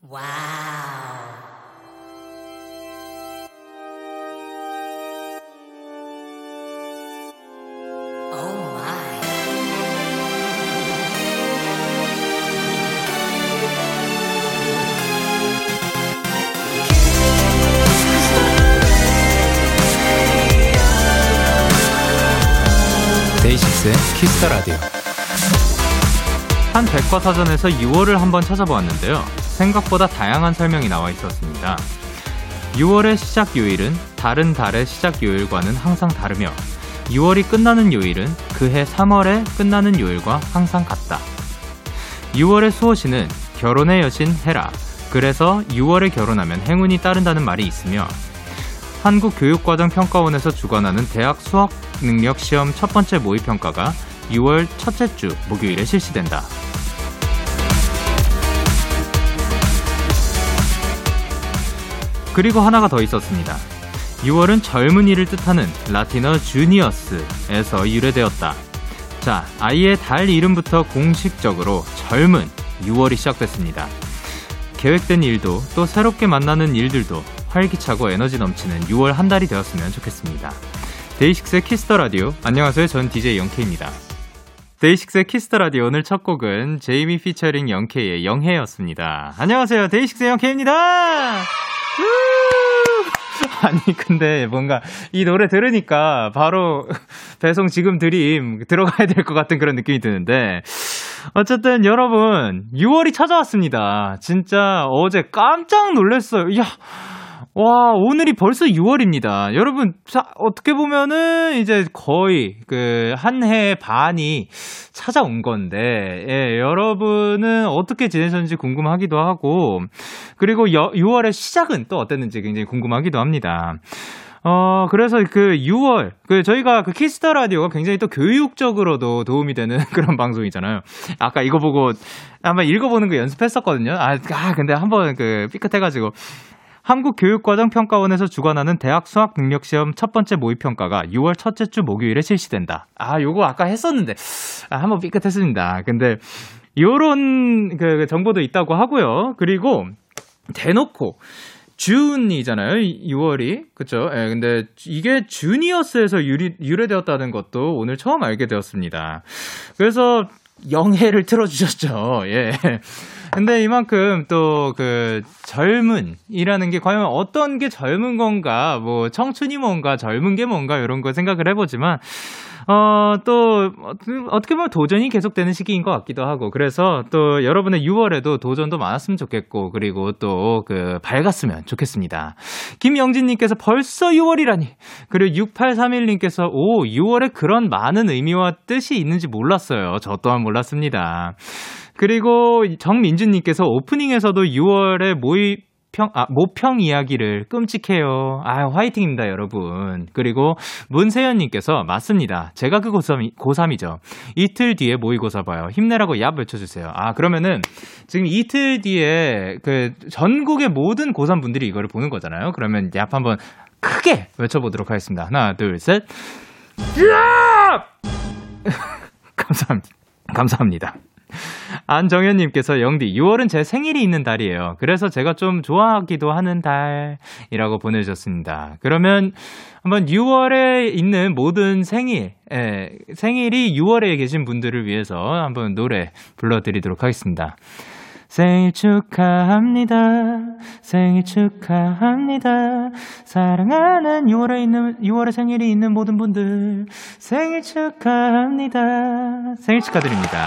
와우. 데이식스의 키스터 라디오. 한 백과사전에서 6월을 한번 찾아보았는데요. 생각보다 다양한 설명이 나와 있었습니다. 6월의 시작 요일은 다른 달의 시작 요일과는 항상 다르며 6월이 끝나는 요일은 그해 3월에 끝나는 요일과 항상 같다. 6월의 수호신은 결혼의 여신 헤라. 그래서 6월에 결혼하면 행운이 따른다는 말이 있으며 한국교육과정평가원에서 주관하는 대학 수학 능력 시험 첫 번째 모의 평가가 6월 첫째 주 목요일에 실시된다. 그리고 하나가 더 있었습니다. 6월은 젊은이를 뜻하는 라틴어 주니어스에서 유래되었다. 자, 아이의 달 이름부터 공식적으로 젊은 6월이 시작됐습니다. 계획된 일도 또 새롭게 만나는 일들도 활기차고 에너지 넘치는 6월 한 달이 되었으면 좋겠습니다. 데이식스의 Kiss the Radio. 안녕하세요. 전 DJ 영케입니다. 데이식스의 Kiss the Radio 오늘 첫 곡은 제이미 피처링 영케의 영해였습니다. 안녕하세요. 데이식스의 영케입니다. 아니 근데 뭔가 이 노래 들으니까 바로 배송 지금 드림 들어가야 될 것 같은 그런 느낌이 드는데 어쨌든 여러분 6월이 찾아왔습니다. 진짜 어제 깜짝 놀랐어요. 야 와, 오늘이 벌써 6월입니다. 여러분, 자, 어떻게 보면은 이제 거의 그 한 해 반이 찾아온 건데, 예, 여러분은 어떻게 지내셨는지 궁금하기도 하고, 그리고 여, 6월의 시작은 또 어땠는지 굉장히 궁금하기도 합니다. 어, 그래서 그 6월, 그 저희가 그 Kiss the Radio가 굉장히 또 교육적으로도 도움이 되는 그런 방송이잖아요. 아까 이거 보고 한번 읽어보는 거 연습했었거든요. 아, 아 근데 한번 그 삐끗해가지고. 한국교육과정평가원에서 주관하는 대학 수학 능력 시험 첫 번째 모의 평가가 6월 첫째 주 목요일에 실시된다. 아, 요거 아까 했었는데 아, 한번 삐끗했습니다. 근데 요런 그 정보도 있다고 하고요. 그리고 대놓고 준이잖아요. 6월이. 그쵸? 예, 근데 이게 주니어스에서 유리, 유래되었다는 것도 오늘 처음 알게 되었습니다. 그래서 영해를 틀어주셨죠. 예. 근데 이만큼 또 그 젊은이라는 게 과연 어떤 게 젊은 건가, 뭐 청춘이 뭔가, 젊은 게 뭔가 이런 거 생각을 해보지만 어, 또, 어떻게 보면 도전이 계속되는 시기인 것 같기도 하고, 그래서 또 여러분의 6월에도 도전도 많았으면 좋겠고, 그리고 또 그, 밝았으면 좋겠습니다. 김영진님께서 벌써 6월이라니. 그리고 6831님께서, 오, 6월에 그런 많은 의미와 뜻이 있는지 몰랐어요. 저 또한 몰랐습니다. 그리고 정민주님께서 오프닝에서도 6월에 모의 평, 아, 모평 이야기를 끔찍해요. 아, 화이팅입니다, 여러분. 그리고 문세연님께서 맞습니다. 제가 그 고3이, 고3이죠. 이틀 뒤에 모의고사 봐요. 힘내라고 얍 외쳐주세요. 아, 그러면은 지금 이틀 뒤에 그 전국의 모든 고3 분들이 이거를 보는 거잖아요. 그러면 얍 한번 크게 외쳐보도록 하겠습니다. 하나, 둘, 셋. 얍! 감사합니다. 감사합니다. 안정현님께서 영디 6월은 제 생일이 있는 달이에요. 그래서 제가 좀 좋아하기도 하는 달이라고 보내주셨습니다. 그러면 한번 6월에 있는 모든 생일, 예, 생일이 6월에 계신 분들을 위해서 한번 노래 불러드리도록 하겠습니다. 생일 축하합니다. 생일 축하합니다. 사랑하는 6월에 있는 6월에 생일이 있는 모든 분들 생일 축하합니다. 생일 축하드립니다.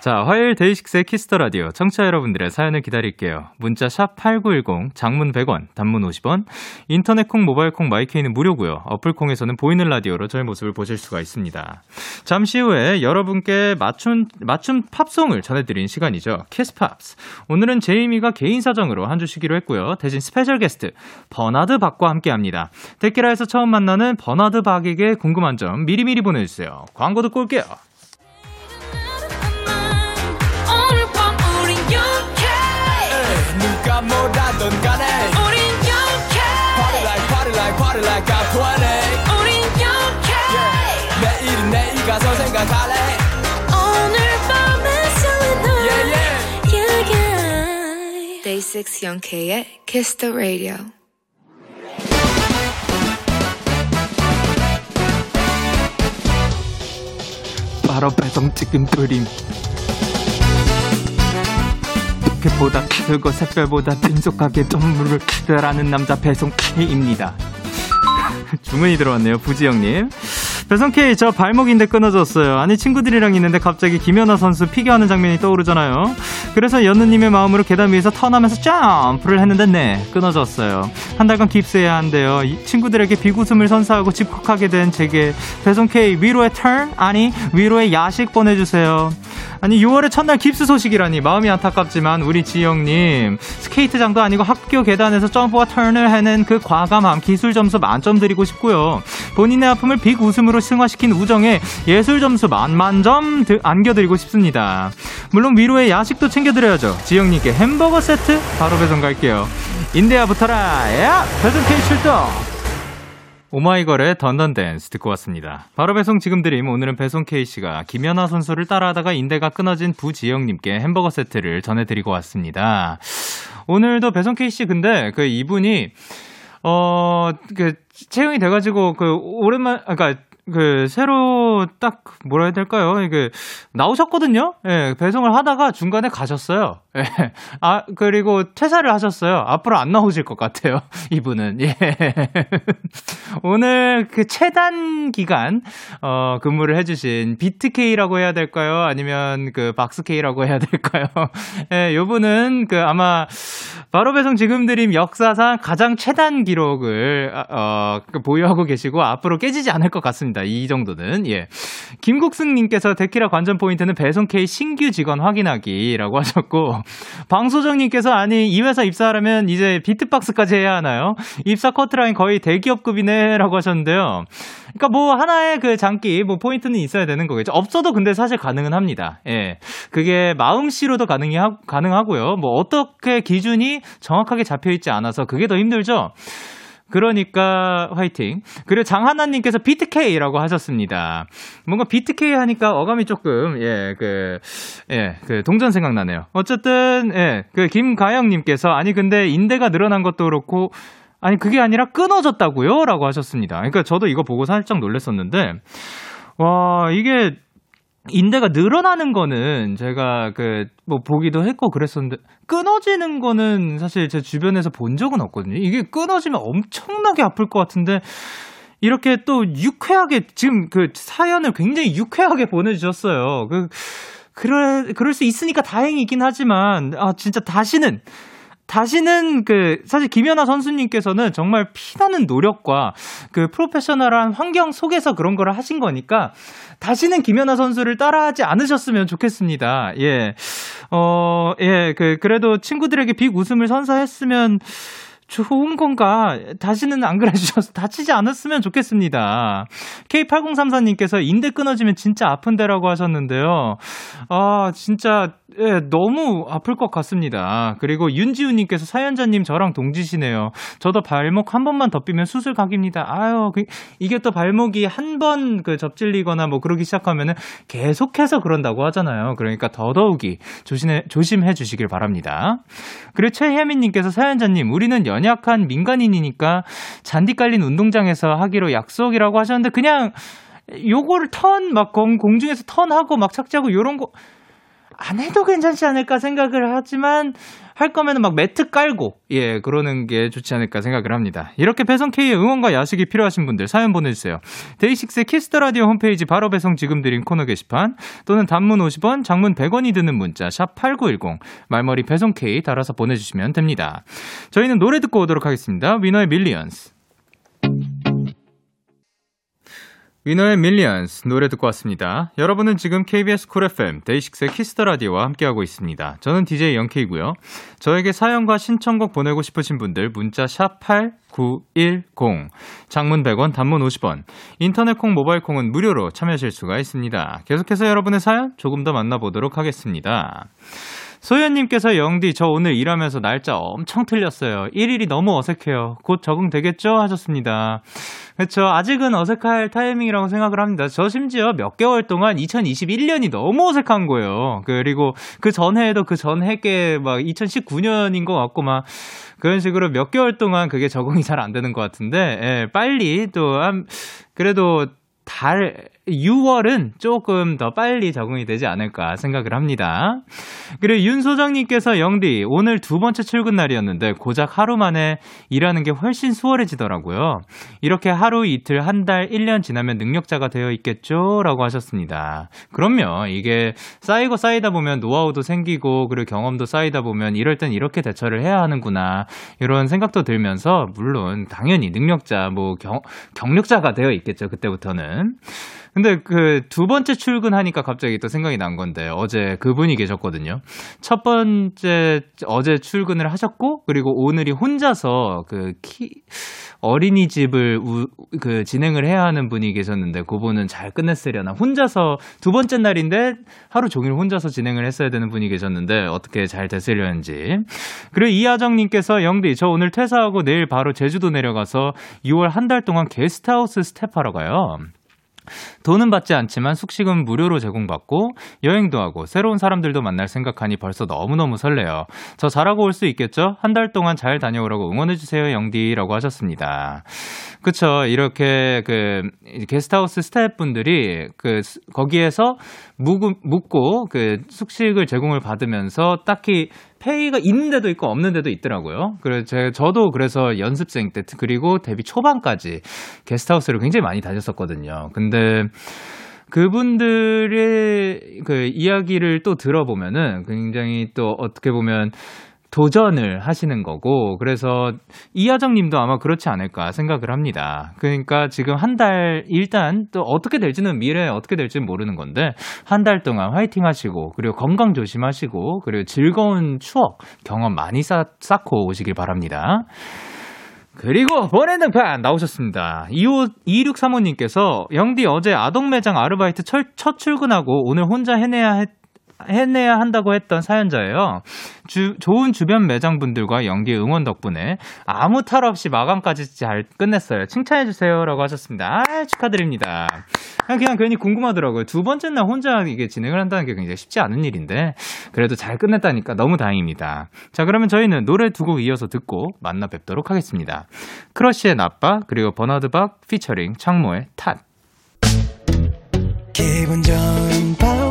자, 화요일 데이식스의 Kiss the Radio 청취자 여러분들의 사연을 기다릴게요. 문자 샵 8910 장문 100원, 단문 50원. 인터넷 콩, 모바일 콩, 마이케이는 무료고요. 어플 콩에서는 보이는 라디오로 저의 모습을 보실 수가 있습니다. 잠시 후에 여러분께 맞춤 맞춤 팝송을 전해 드리는 시간이죠. Kiss Pops. 오늘은 제이미가 개인 사정으로 한 주 쉬기로 했고요. 대신 스페셜 게스트 버나드 박과 함께 합니다. 데키라에서 처음 만나는 버나드 박에게 궁금한 점 미리미리 보내 주세요. 광고 듣고 올게요. Party like I'm 20 우린 영케 yeah. 내일은 내일 가서 생각할래 오늘 밤에 설레는 yeah, yeah. Day6 Young K의 Kiss the Radio. 바로 배송 지금 드림 그보다 크고 색깔보다 신속하게 전물을 라는 남자 배송 K입니다 주문이 들어왔네요 부지영님. K 저 발목인데 끊어졌어요. 아니 친구들이랑 있는데 갑자기 김연아 선수 피겨하는 장면이 떠오르잖아요. 그래서 연우님의 마음으로 계단 위에서 턴하면서 점프를 했는데 네 끊어졌어요. 한 달간 깁스해야 한대요. 이 친구들에게 비웃음을 선사하고 집콕하게 된 제게 K 위로의 턴 아니 위로의 야식 보내주세요 아니 6월의 첫날 깁스 소식이라니. 마음이 안타깝지만 우리 지영님 스케이트장도 아니고 학교 계단에서 점프와 턴을 해낸 그 과감함 기술 점수 만점 드리고 싶고요. 본인의 아픔을 big 웃음으로 승화시킨 우정에 예술 점수 만만점 드- 안겨드리고 싶습니다. 물론 위로의 야식도 챙겨드려야죠. 지영님께 햄버거 세트 바로 배송 갈게요. 붙어라 야 배송 K 출동 오마이걸의 던던 댄스 듣고 왔습니다. 바로 배송 지금 드림 오늘은 배송 K씨가 김연아 선수를 따라하다가 인대가 끊어진 부지영님께 햄버거 세트를 전해드리고 왔습니다. 오늘도 배송 K씨 근데 그 이분이 어, 그, 채용이 돼가지고, 그, 오랜만, 아, 그니까, 그, 새로 딱, 뭐라 해야 될까요? 그, 나오셨거든요? 예, 배송을 하다가 중간에 가셨어요. 예. 아, 그리고 퇴사를 하셨어요. 앞으로 안 나오실 것 같아요. 이분은. 예. 오늘 그 최단 기간, 어, 근무를 해주신 비트K라고 해야 될까요? 아니면 그 박스K라고 해야 될까요? 예, 요 분은 그 아마, 바로 배송 지금 드림 역사상 가장 최단 기록을 아, 어, 그 보유하고 계시고 앞으로 깨지지 않을 것 같습니다. 이 정도는 예. 김국승님께서 데키라 관전 포인트는 배송 K 신규 직원 확인하기라고 하셨고 방소정님께서 아니 이 회사 입사하려면 이제 비트박스까지 해야 하나요? 입사 커트라인 거의 대기업급이네라고 하셨는데요. 그러니까 뭐 하나의 그 장기 뭐 포인트는 있어야 되는 거겠죠. 없어도 근데 사실 가능은 합니다. 예. 그게 마음씨로도 가능이 하, 가능하고요. 뭐 어떻게 기준이 정확하게 잡혀 있지 않아서 그게 더 힘들죠. 그러니까 화이팅. 그리고 장하나님께서 비트K라고 하셨습니다. 뭔가 비트K 하니까 어감이 조금 예그 예, 그 동전 생각나네요. 어쨌든 예, 그 김가영님께서 아니 근데 인대가 늘어난 것도 그렇고 아니 그게 아니라 끊어졌다고요? 라고 하셨습니다. 그러니까 저도 이거 보고 살짝 놀랐었는데 와 이게 인대가 늘어나는 거는 제가 그 뭐 보기도 했고 그랬었는데 끊어지는 거는 사실 제 주변에서 본 적은 없거든요. 이게 끊어지면 엄청나게 아플 것 같은데 이렇게 또 유쾌하게 지금 그 사연을 굉장히 유쾌하게 보내주셨어요. 그 그럴 그럴 수 있으니까 다행이긴 하지만 아 진짜 다시는 다시는 그 사실 김연아 선수님께서는 정말 피나는 노력과 그 프로페셔널한 환경 속에서 그런 거를 하신 거니까 다시는 김연아 선수를 따라하지 않으셨으면 좋겠습니다. 예. 어, 예, 그 그래도 친구들에게 빅 웃음을 선사했으면 좋은 건가? 다시는 안 그래주셔서 다치지 않았으면 좋겠습니다. K8034님께서 인대 끊어지면 진짜 아픈데라고 하셨는데요. 아, 진짜, 예, 너무 아플 것 같습니다. 그리고 윤지우님께서 사연자님 저랑 동지시네요. 저도 발목 한 번만 더 삐면 수술 각입니다. 아유, 그, 이게 또 발목이 한 번 그 접질리거나 뭐 그러기 시작하면은 계속해서 그런다고 하잖아요. 그러니까 더더욱이 조심해, 조심해 주시길 바랍니다. 그리고 최혜민님께서 사연자님, 우리는 연약한 민간인이니까 잔디 깔린 운동장에서 하기로 약속이라고 하셨는데 그냥 요거를 턴, 막 공, 공중에서 턴하고 막 착지하고 요런 거, 안 해도 괜찮지 않을까 생각을 하지만 할 거면은 막 매트 깔고 예 그러는 게 좋지 않을까 생각을 합니다. 이렇게 배송 K의 응원과 야식이 필요하신 분들 사연 보내주세요. 데이식스의 Kiss the Radio 홈페이지 바로 배송 지금 드림 코너 게시판 또는 단문 50원, 장문 100원이 드는 문자 샵 #8910 말머리 배송 K 달아서 보내주시면 됩니다. 저희는 노래 듣고 오도록 하겠습니다. 위너의 Millions. 위너의 Millions 노래 듣고 왔습니다. 여러분은 지금 KBS Cool FM 데이식스의 Kiss the Radio와 함께하고 있습니다. 저는 DJ 영케이고요. 저에게 사연과 신청곡 보내고 싶으신 분들 문자 샵8910 장문 100원 단문 50원 인터넷 콩 모바일 콩은 무료로 참여하실 수가 있습니다. 계속해서 여러분의 사연 조금 더 만나보도록 하겠습니다. 소연님께서 영디, 저 오늘 일하면서 날짜 엄청 틀렸어요. 1일이 너무 어색해요. 곧 적응되겠죠? 하셨습니다. 그렇죠. 아직은 어색할 타이밍이라고 생각을 합니다. 저 심지어 몇 개월 동안 2021년이 너무 어색한 거예요. 그리고 그 전해에도 그 전해께 막 2019년인 것 같고 막 그런 식으로 몇 개월 동안 그게 적응이 잘 안 되는 것 같은데, 예, 빨리 또, 한, 그래도 달, 6월은 조금 더 빨리 적응이 되지 않을까 생각을 합니다. 그리고 윤소정님께서 영디, 오늘 두 번째 출근 날이었는데 고작 하루 만에 일하는 게 훨씬 수월해지더라고요. 이렇게 하루, 이틀, 한 달, 1년 지나면 능력자가 되어 있겠죠? 라고 하셨습니다. 그럼요. 이게 쌓이고 쌓이다 보면 노하우도 생기고, 그리고 경험도 쌓이다 보면 이럴 땐 이렇게 대처를 해야 하는구나. 이런 생각도 들면서, 물론, 당연히 능력자, 뭐, 경, 경력자가 되어 있겠죠. 그때부터는. 근데 그 두 번째 출근하니까 갑자기 또 생각이 난 건데 어제 그분이 계셨거든요. 첫 번째 어제 출근을 하셨고 그리고 오늘이 혼자서 그 키 어린이집을 우, 그 진행을 해야 하는 분이 계셨는데 그분은 잘 끝냈으려나 혼자서 두 번째 날인데 하루 종일 혼자서 진행을 했어야 되는 분이 계셨는데 어떻게 잘 됐으려는지 그리고 이하정 님께서 영디 저 오늘 퇴사하고 내일 바로 제주도 내려가서 6월 한 달 동안 게스트하우스 스텝하러 가요. 돈은 받지 않지만 숙식은 무료로 제공받고 여행도 하고 새로운 사람들도 만날 생각하니 벌써 너무너무 설레요. 저 잘하고 올 수 있겠죠? 한 달 동안 잘 다녀오라고 응원해주세요, 영디라고 하셨습니다. 그쵸. 이렇게 그 게스트하우스 스태프분들이 그 수- 거기에서 묵, 묵고 그 숙식을 제공을 받으면서 딱히 페이가 있는 데도 있고 없는 데도 있더라고요. 그래서 제, 저도 그래서 연습생 때 그리고 데뷔 초반까지 게스트하우스를 굉장히 많이 다녔었거든요. 근데 그분들의 그 이야기를 또 들어보면은 굉장히 또 어떻게 보면 도전을 하시는 거고, 그래서 이하정 님도 아마 그렇지 않을까 생각을 합니다. 그러니까 지금 한 달, 일단 또 어떻게 될지는 미래에 어떻게 될지는 모르는 건데, 한 달 동안 화이팅 하시고, 그리고 건강 조심하시고, 그리고 즐거운 추억, 경험 많이 쌓, 쌓고 오시길 바랍니다. 그리고 번외등판 나오셨습니다. 25, 2635님께서 영디 어제 아동 매장 아르바이트 철, 첫 출근하고 오늘 혼자 해내야 했, 해내야 한다고 했던 사연자예요. 주, 좋은 주변 매장분들과 연기 응원 덕분에 아무 탈 없이 마감까지 잘 끝냈어요. 칭찬해주세요라고 하셨습니다. 아, 축하드립니다. 그냥, 그냥 괜히 궁금하더라고요. 두 번째 날 혼자 이게 진행을 한다는 게 굉장히 쉽지 않은 일인데 그래도 잘 끝냈다니까 너무 다행입니다. 자, 그러면 저희는 노래 두 곡 이어서 듣고 만나 뵙도록 하겠습니다. 크러쉬의 나빠 그리고 버나드 박 피처링 창모의 탓. 기분 좋은 밤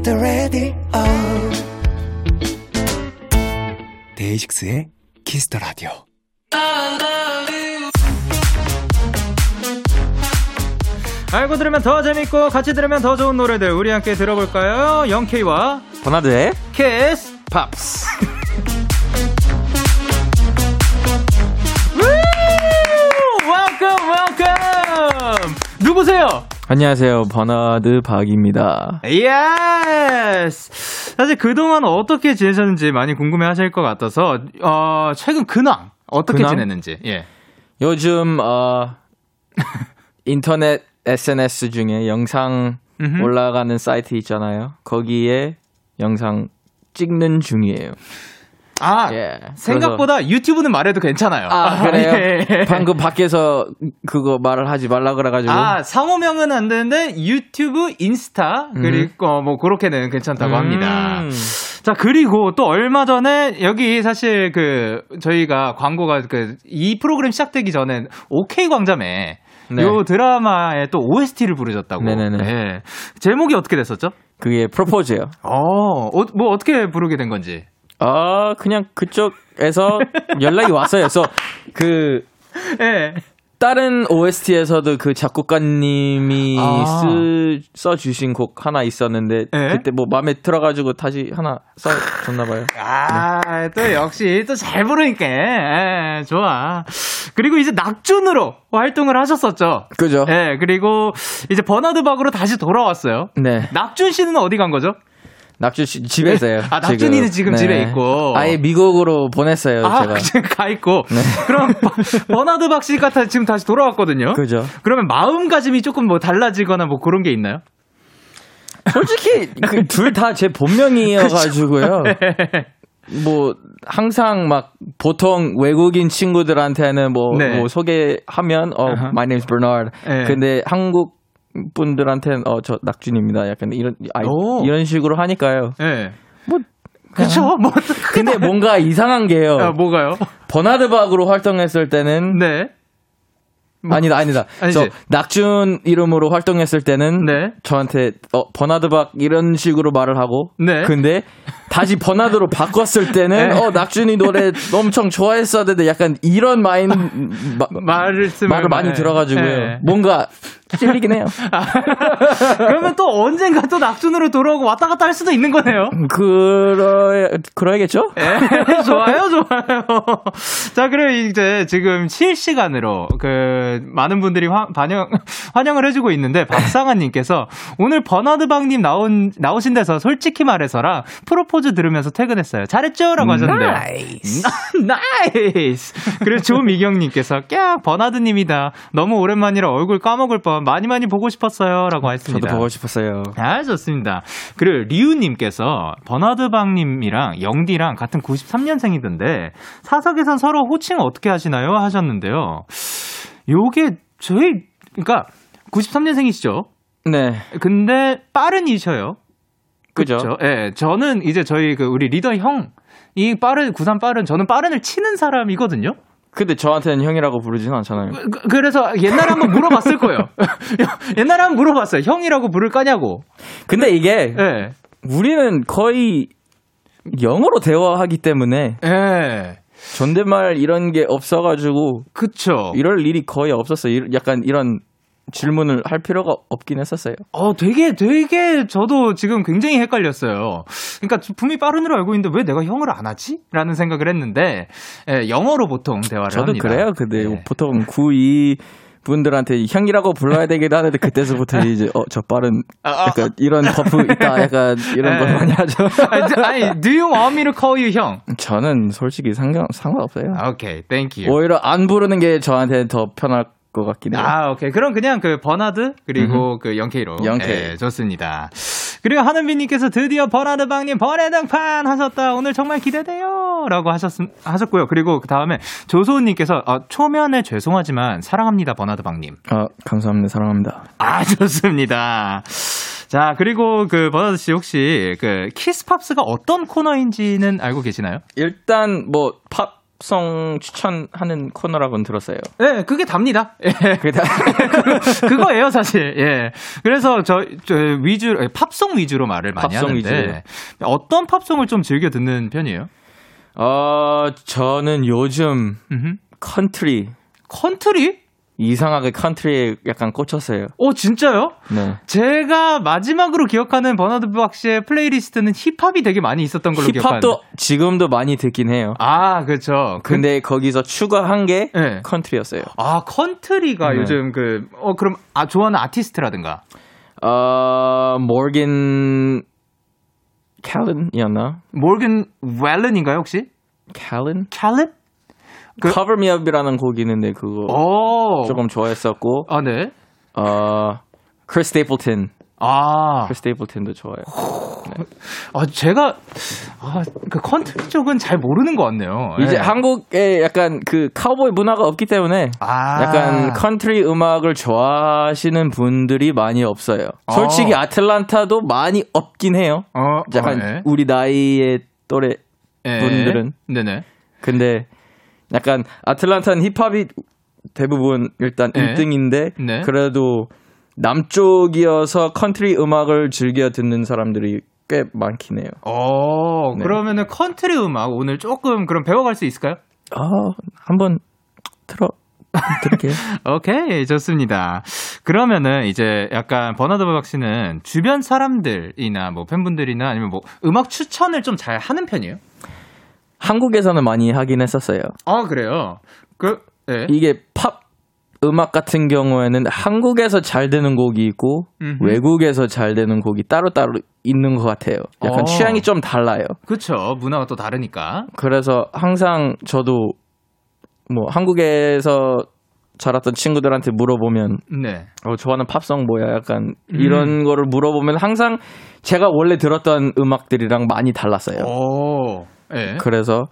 Kiss the Radio 데이식스의 the Radio 알고 들으면 더 재밌고 같이 들으면 더 좋은 노래들 우리 함께 들어볼까요? 영케이와 버나드의 Kiss Pops. Welcome welcome 누구세요? 안녕하세요 버나드 박입니다. Yes. 사실 그동안 어떻게 지내셨는지 많이 궁금해 하실 것 같아서 어, 최근 근황 어떻게 근황? 지냈는지 예. 요즘 어, 인터넷 SNS 중에 영상 음흠. 올라가는 사이트 있잖아요. 거기에 영상 찍는 중이에요. 아 예. 생각보다 유튜브는 말해도 괜찮아요. 아, 그래요? 예. 방금 밖에서 그거 말을 하지 말라 그래가지고. 아, 상호명은 안 되는데 유튜브, 인스타 그리고 어, 뭐 그렇게는 괜찮다고 합니다. 음. 자, 그리고 또 얼마 전에 여기 사실 그 저희가 광고가 그 이 프로그램 시작되기 전에 OK 광자매 네. 요 드라마에 또 OST를 부르셨다고. 네네네. 네. 제목이 어떻게 됐었죠? 그게 프로포즈예요. 어, 어, 뭐 어떻게 부르게 된 건지. 아 그냥 그쪽에서 연락이 왔어요. 그래서 그 예. 다른 OST에서도 그 작곡가님이 아. 쓰, 써주신 곡 하나 있었는데 예? 그때 뭐 마음에 들어가지고 다시 하나 써줬나 봐요. 아, 또 역시 또 잘 부르니까. 예, 좋아. 그리고 이제 낙준으로 활동을 하셨었죠. 그죠? 예, 그리고 이제 버나드 박으로 다시 돌아왔어요. 네. 낙준 씨는 어디 간 거죠? 낙준 씨 집에 있어요. 아, 낙준이는 지금 집에 있고. 아예 미국으로 보냈어요, 아, 제가. 네. 지금 가 있고. 그럼 버- 버나드 박 씨가 다- 지금 다시 돌아왔거든요. 그죠. 그러면 마음가짐이 조금 뭐 달라지거나 뭐 그런 게 있나요? 솔직히 그 둘 다 제 본명이어 가지고요. 뭐 항상 막 보통 외국인 친구들한테는 뭐, 네. 뭐 소개하면 어 아하. my name's Bernard. 네. 근데 한국 분들한테는 어 저 낙준입니다. 약간 이런 아, 오. 이런 식으로 하니까요. 예. 뭐 그쵸 뭐 근데 뭔가 이상한 게요. 아, 뭐가요? 버나드 박으로 활동했을 때는 네. 아니다 아니다. 아니지. 저 낙준 이름으로 활동했을 때는 네. 저한테 어 버나드 박 이런 식으로 말을 하고 네. 근데 다시 버나드로 바꿨을 때는 네. 어 낙준이 노래 엄청 좋아했었는데 약간 이런 마인 마, 말씀을 말을 많이 네. 들어가지고요. 네. 뭔가 찔리긴 해요. 그러면 또 언젠가 또 낙준으로 돌아오고 왔다 갔다 할 수도 있는 거네요. 그러 그러야겠죠? 예, 좋아요, 좋아요. 자, 그럼 이제 지금 실시간으로 그 많은 분들이 화, 반영 환영을 해주고 있는데 박상아님께서 오늘 버나드방님 나온 나오신 데서 솔직히 말해서라 프로포즈 들으면서 퇴근했어요. 잘했죠라고 하셨는데요. 나이스. 나이스. 그리고 조미경님께서 깍 버나드님이다. 너무 오랜만이라 얼굴 까먹을 뻔 많이 많이 보고 싶었어요 라고 저도 했습니다. 보고 싶었어요. 아, 좋습니다. 그리고 리우님께서 버나드방님이랑 영디랑 같은 93년생이던데 사석에선 서로 호칭 어떻게 하시나요? 하셨는데요. 요게 저희 그러니까 93년생이시죠? 네, 근데 빠른이셔요. 그죠? 그렇죠. 예, 저는 이제 저희 그 우리 리더 형. 이 빠른, 93 빠른, 저는 빠른을 치는 사람이거든요? 근데 저한테는 형이라고 부르진 않잖아요. 그- 그래서 옛날에 한번 물어봤을 거예요. 옛날에 한번 물어봤어요. 형이라고 부를 거냐고. 근데 이게 예. 우리는 거의 영어로 대화하기 때문에 예. 존댓말 이런 게 없어가지고 그쵸. 이럴 일이 거의 없었어요. 이- 약간 이런 질문을 할 필요가 없긴 했었어요. 어, 되게, 되게, 저도 지금 굉장히 헷갈렸어요. 그러니까 분명히 빠른으로 알고 있는데 왜 내가 형을 안 하지? 라는 생각을 했는데, 예, 영어로 보통 대화를 저도 합니다. 그래요. 근데 네. 보통 92 분들한테 형이라고 불러야 되긴 하는데 그때서부터 이제 어 저 빠른 약간 이런 버프 있다 약간 이런 걸 네. 많이 하죠. 아니, do- you want me to call you 형? 저는 솔직히 상관 상관없어요. 아, OK, thank you. 오히려 안 부르는 게 저한테 더 편할 것 같긴 해요. 아, 오케이. 그럼 그냥 그 버나드 그리고 그 영케이로. 영케이. 예, 좋습니다. 그리고 하는빈님께서 드디어 버나드 방님 번외등판 하셨다. 오늘 정말 기대돼요.라고 하셨 하셨고요. 그리고 그 다음에 조소은님께서 어, 초면에 죄송하지만 사랑합니다 버나드 방님. 아, 감사합니다. 사랑합니다. 아 좋습니다. 자 그리고 그 버나드 씨 혹시 그 키스팝스가 어떤 코너인지는 알고 계시나요? 일단 뭐 팝 송 추천하는 코너라고는 들었어요. 네, 그게 답니다. 예. 그게 다 그거예요, 사실. 예. 그래서 저, 저 위주, 팝송 위주로 말을 많이 팝송 하는데 위주로. 어떤 팝송을 좀 즐겨 듣는 편이에요? 어, 저는 요즘 음흠. 컨트리 컨트리? 이상하게 컨트리에 약간 꽂혔어요. 오, 진짜요? 네. 제가 마지막으로 기억하는 버나드 박 씨의 플레이리스트는 힙합이 되게 많이 있었던 걸로 기억하는데. 힙합도 지금도 많이 듣긴 해요. 아, 그렇죠. 근데 거기서 추가한 게 네. 컨트리였어요. 아, 컨트리가 네. 요즘 그, 어, 그럼, 아, 좋아하는 아티스트라든가. 어, 모건 월런이었나? 모건 웰런인가요, 혹시? 캘런? 캘런? 그- 어. Cover Me Up이라는 곡이 있는데 그거 오. 조금 좋아했었고 아, 네. 어, 크리스 스테이플튼. 아. 크리스 스테이플튼도 좋아요. 아, 제가, 아, 그 컨트리 쪽은 잘 모르는 것 같네요. 이제 예. 한국에 약간 그 카우보이 문화가 없기 때문에 아. 약간 컨트리 음악을 좋아하시는 분들이 많이 없어요. 솔직히 어. 아틀란타도 많이 없긴 해요. 어, 약간 어, 예. 우리 나이의 또래 예. 분들은. 네네. 근데 약간 아틀란타는 힙합이 대부분 일단 네. 1등인데 네. 그래도 남쪽이어서 컨트리 음악을 즐겨 듣는 사람들이 꽤 많긴 해요. 어, 네. 그러면은 컨트리 음악 오늘 조금 그럼 배워갈 수 있을까요? 아, 한번 들어 들을게요. 오케이, 좋습니다. 그러면은 이제 약간 버나드 박 씨는 주변 사람들이나 뭐 팬분들이나 아니면 뭐 음악 추천을 좀 잘 하는 편이에요? 한국에서는 많이 하긴 했었어요. 아, 그래요? 그, 네. 이게 팝 음악 같은 경우에는 한국에서 잘 되는 곡이 있고 음흠. 외국에서 잘 되는 곡이 따로따로 있는 것 같아요. 약간 어. 취향이 좀 달라요. 그쵸. 문화가 또 다르니까. 그래서 항상 저도 뭐 한국에서 자랐던 친구들한테 물어보면 네. 어, 좋아하는 팝송 뭐야? 약간 이런 거를 물어보면 항상 제가 원래 들었던 음악들이랑 많이 달랐어요. 오. 예. 그래서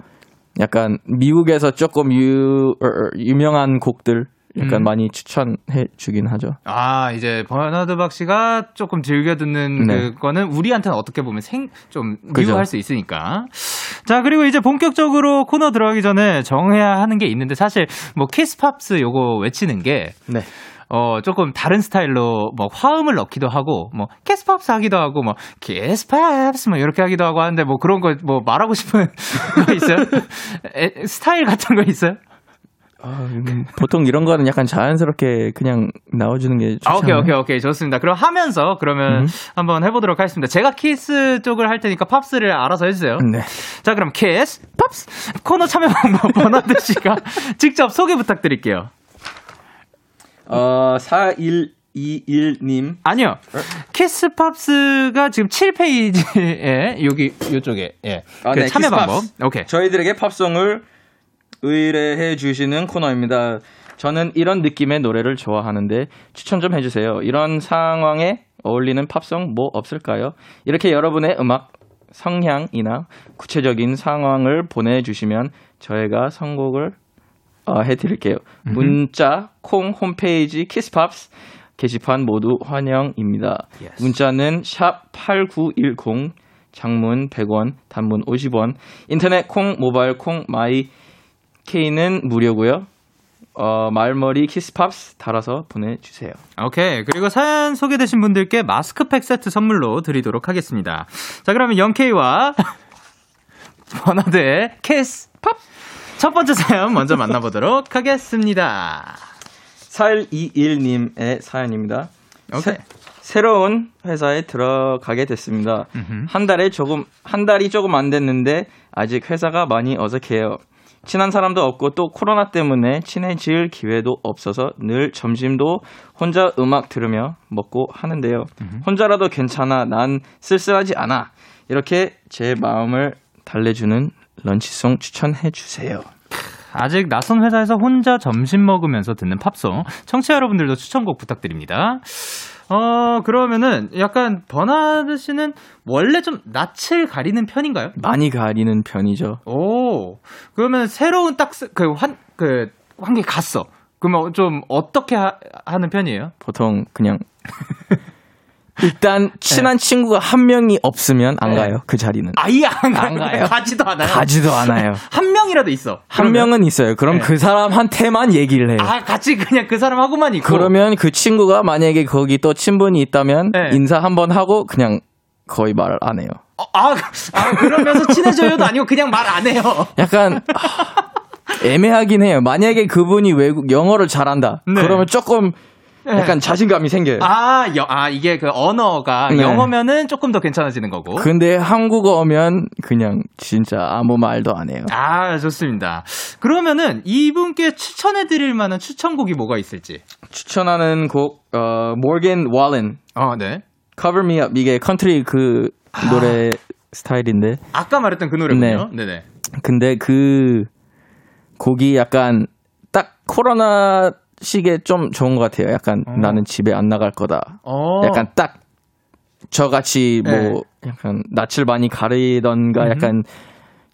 약간 미국에서 조금 유, 어, 어, 유명한 곡들 약간 음. 많이 추천해 주긴 하죠. 아, 이제 버나드 박 씨가 조금 즐겨 듣는 네. 그거는 우리한테는 어떻게 보면 생, 좀. 미워할 수 있으니까. 자, 그리고 이제 본격적으로 코너 들어가기 전에 정해야 하는 게 있는데 사실 뭐 키스팝스 요거 외치는 게 네. 어, 조금 다른 스타일로 뭐 화음을 넣기도 하고 뭐 키스팝스 하기도 하고 뭐 키스팝스 뭐 이렇게 하기도 하고 하는데 뭐 그런 거 뭐 말하고 싶은 거 있어요? 에, 스타일 같은 거 있어요? 아, 음, 보통 이런 거는 약간 자연스럽게 그냥 나와주는 게 좋죠. 아, OK, OK, OK. 좋습니다. 그럼 하면서 그러면 한번 해보도록 하겠습니다. 제가 키스 쪽을 할 테니까 팝스를 알아서 해주세요. 네. 자, 그럼 키스, 팝스, 코너 참여 방법 버나드 씨가 직접 소개 부탁드릴게요. 어, 4121님. 아니요. 키스 팝스가 지금 7페이지에 여기, 요쪽에, 예. 아, 그 네, 참여 방법. 오케이. 저희들에게 팝송을 의뢰해 주시는 코너입니다. 저는 이런 느낌의 노래를 좋아하는데 추천 좀 해주세요. 이런 상황에 어울리는 팝송 뭐 없을까요? 이렇게 여러분의 음악 성향이나 구체적인 상황을 보내주시면 저희가 선곡을 어, 해드릴게요. 문자, 콩, 홈페이지, 키스팝스 게시판 모두 환영입니다. Yes. 문자는 샵 8910, 장문 100원, 단문 50원, 인터넷 콩, 모바일 콩, 마이 K는 무료고요. 어, 말머리 키스팝스 달아서 보내주세요. 오케이. 그리고 사연 소개되신 분들께 마스크팩 세트 선물로 드리도록 하겠습니다. 자, 그러면 영케이와 버나드의 키스 팝! 첫 번째 사연 먼저 만나보도록 하겠습니다. 4121님의 사연입니다. 오케이. 새 로운 회사에 들어가게 됐습니다. 음흠. 한 달에 조금 한 달이 조금 안 됐는데 아직 회사가 많이 어색해요. 친한 사람도 없고 또 코로나 때문에 친해질 기회도 없어서 늘 점심도 혼자 음악 들으며 먹고 하는데요. 혼자라도 괜찮아. 난 쓸쓸하지 않아. 이렇게 제 마음을 달래주는 런치송 추천해 주세요. 아직 낯선 회사에서 혼자 점심 먹으면서 듣는 팝송. 청취자 여러분들도 추천곡 부탁드립니다. 어, 그러면은 약간 버나드 씨는 원래 좀 낯을 가리는 편인가요? 많이 가리는 편이죠. 오, 그러면 새로운 딱, 그, 환, 그, 환기 갔어. 그러면 좀 어떻게 하, 는 편이에요? 보통 그냥 일단 친한 친구가 한 명이 없으면 안 네. 가요. 그 자리는. 아예 안, 가요? 안 가요. 가지도 않아요. 가지도 않아요. 한 명이라도 있어. 한 그러면? 명은 있어요. 그럼 네. 그 사람한테만 얘기를 해요. 아, 같이 그냥 그 사람하고만 있고. 그러면 그 친구가 만약에 거기 또 친분이 있다면 네. 인사 한번 하고 그냥 거의 말안 해요. 어, 아, 아, 그러면서 친해져요도 아니고 그냥 말 안 해요. 약간 아, 애매하긴 해요. 만약에 그분이 외국 영어를 잘한다. 네. 그러면 조금 약간 자신감이 생겨요. 아, 여, 아, 이게 그 언어가 네. 영어면은 조금 더 괜찮아지는 거고. 근데 한국어면 그냥 진짜 아무 말도 안 해요. 아, 좋습니다. 그러면은 이분께 추천해 드릴 만한 추천곡이 뭐가 있을지. 추천하는 곡 어, 모건 월렌 어, 네. Cover Me Up 이게 컨트리 그 노래 스타일인데 아까 말했던 그 노래군요. 네. 네 근데 그 곡이 약간 딱 코로나 시기에 좀 좋은 것 같아요. 약간 나는 집에 안 나갈 거다. 어. 약간 딱 저같이 뭐 네. 약간 낯을 많이 가리던가 약간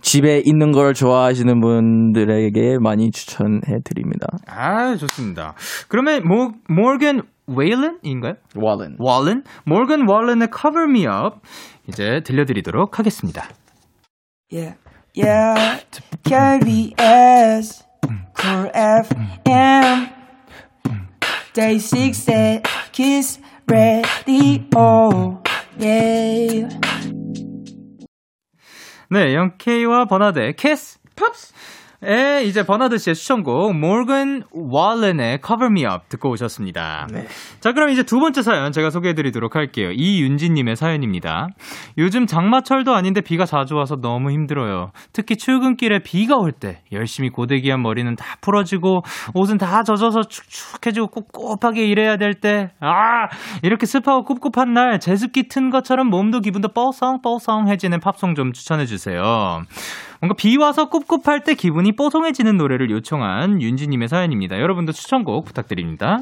집에 있는 걸 좋아하시는 분들에게 많이 추천해 드립니다. 아, 좋습니다. 그러면 모, 모건 웨일런인가요? 월렌. 월런? 모건 월런의 Cover Me Up 이제 들려드리도록 하겠습니다. Yeah, yeah, KBS, Cool FM, Day 6 at Kiss Radio, yeah. 네, 영케이와 버나드의 캐스 에 이제 버나드 씨의 추천곡 모건 월렌의 Cover Me Up 듣고 오셨습니다. 자 그럼 이제 두 번째 사연 제가 소개해드리도록 할게요. 이윤지님의 사연입니다. 요즘 장마철도 아닌데 비가 자주 와서 너무 힘들어요. 특히 출근길에 비가 올 때 열심히 고데기한 머리는 다 풀어지고 옷은 다 젖어서 축축해지고 꿉꿉하게 일해야 될 때 아 이렇게 습하고 꿉꿉한 날 제습기 튼 것처럼 몸도 기분도 뽀송뽀송해지는 팝송 좀 추천해 주세요. 뭔가 비 와서 꿉꿉할 때 기분이 뽀송해지는 노래를 요청한 윤지님의 사연입니다. 여러분도 추천곡 부탁드립니다.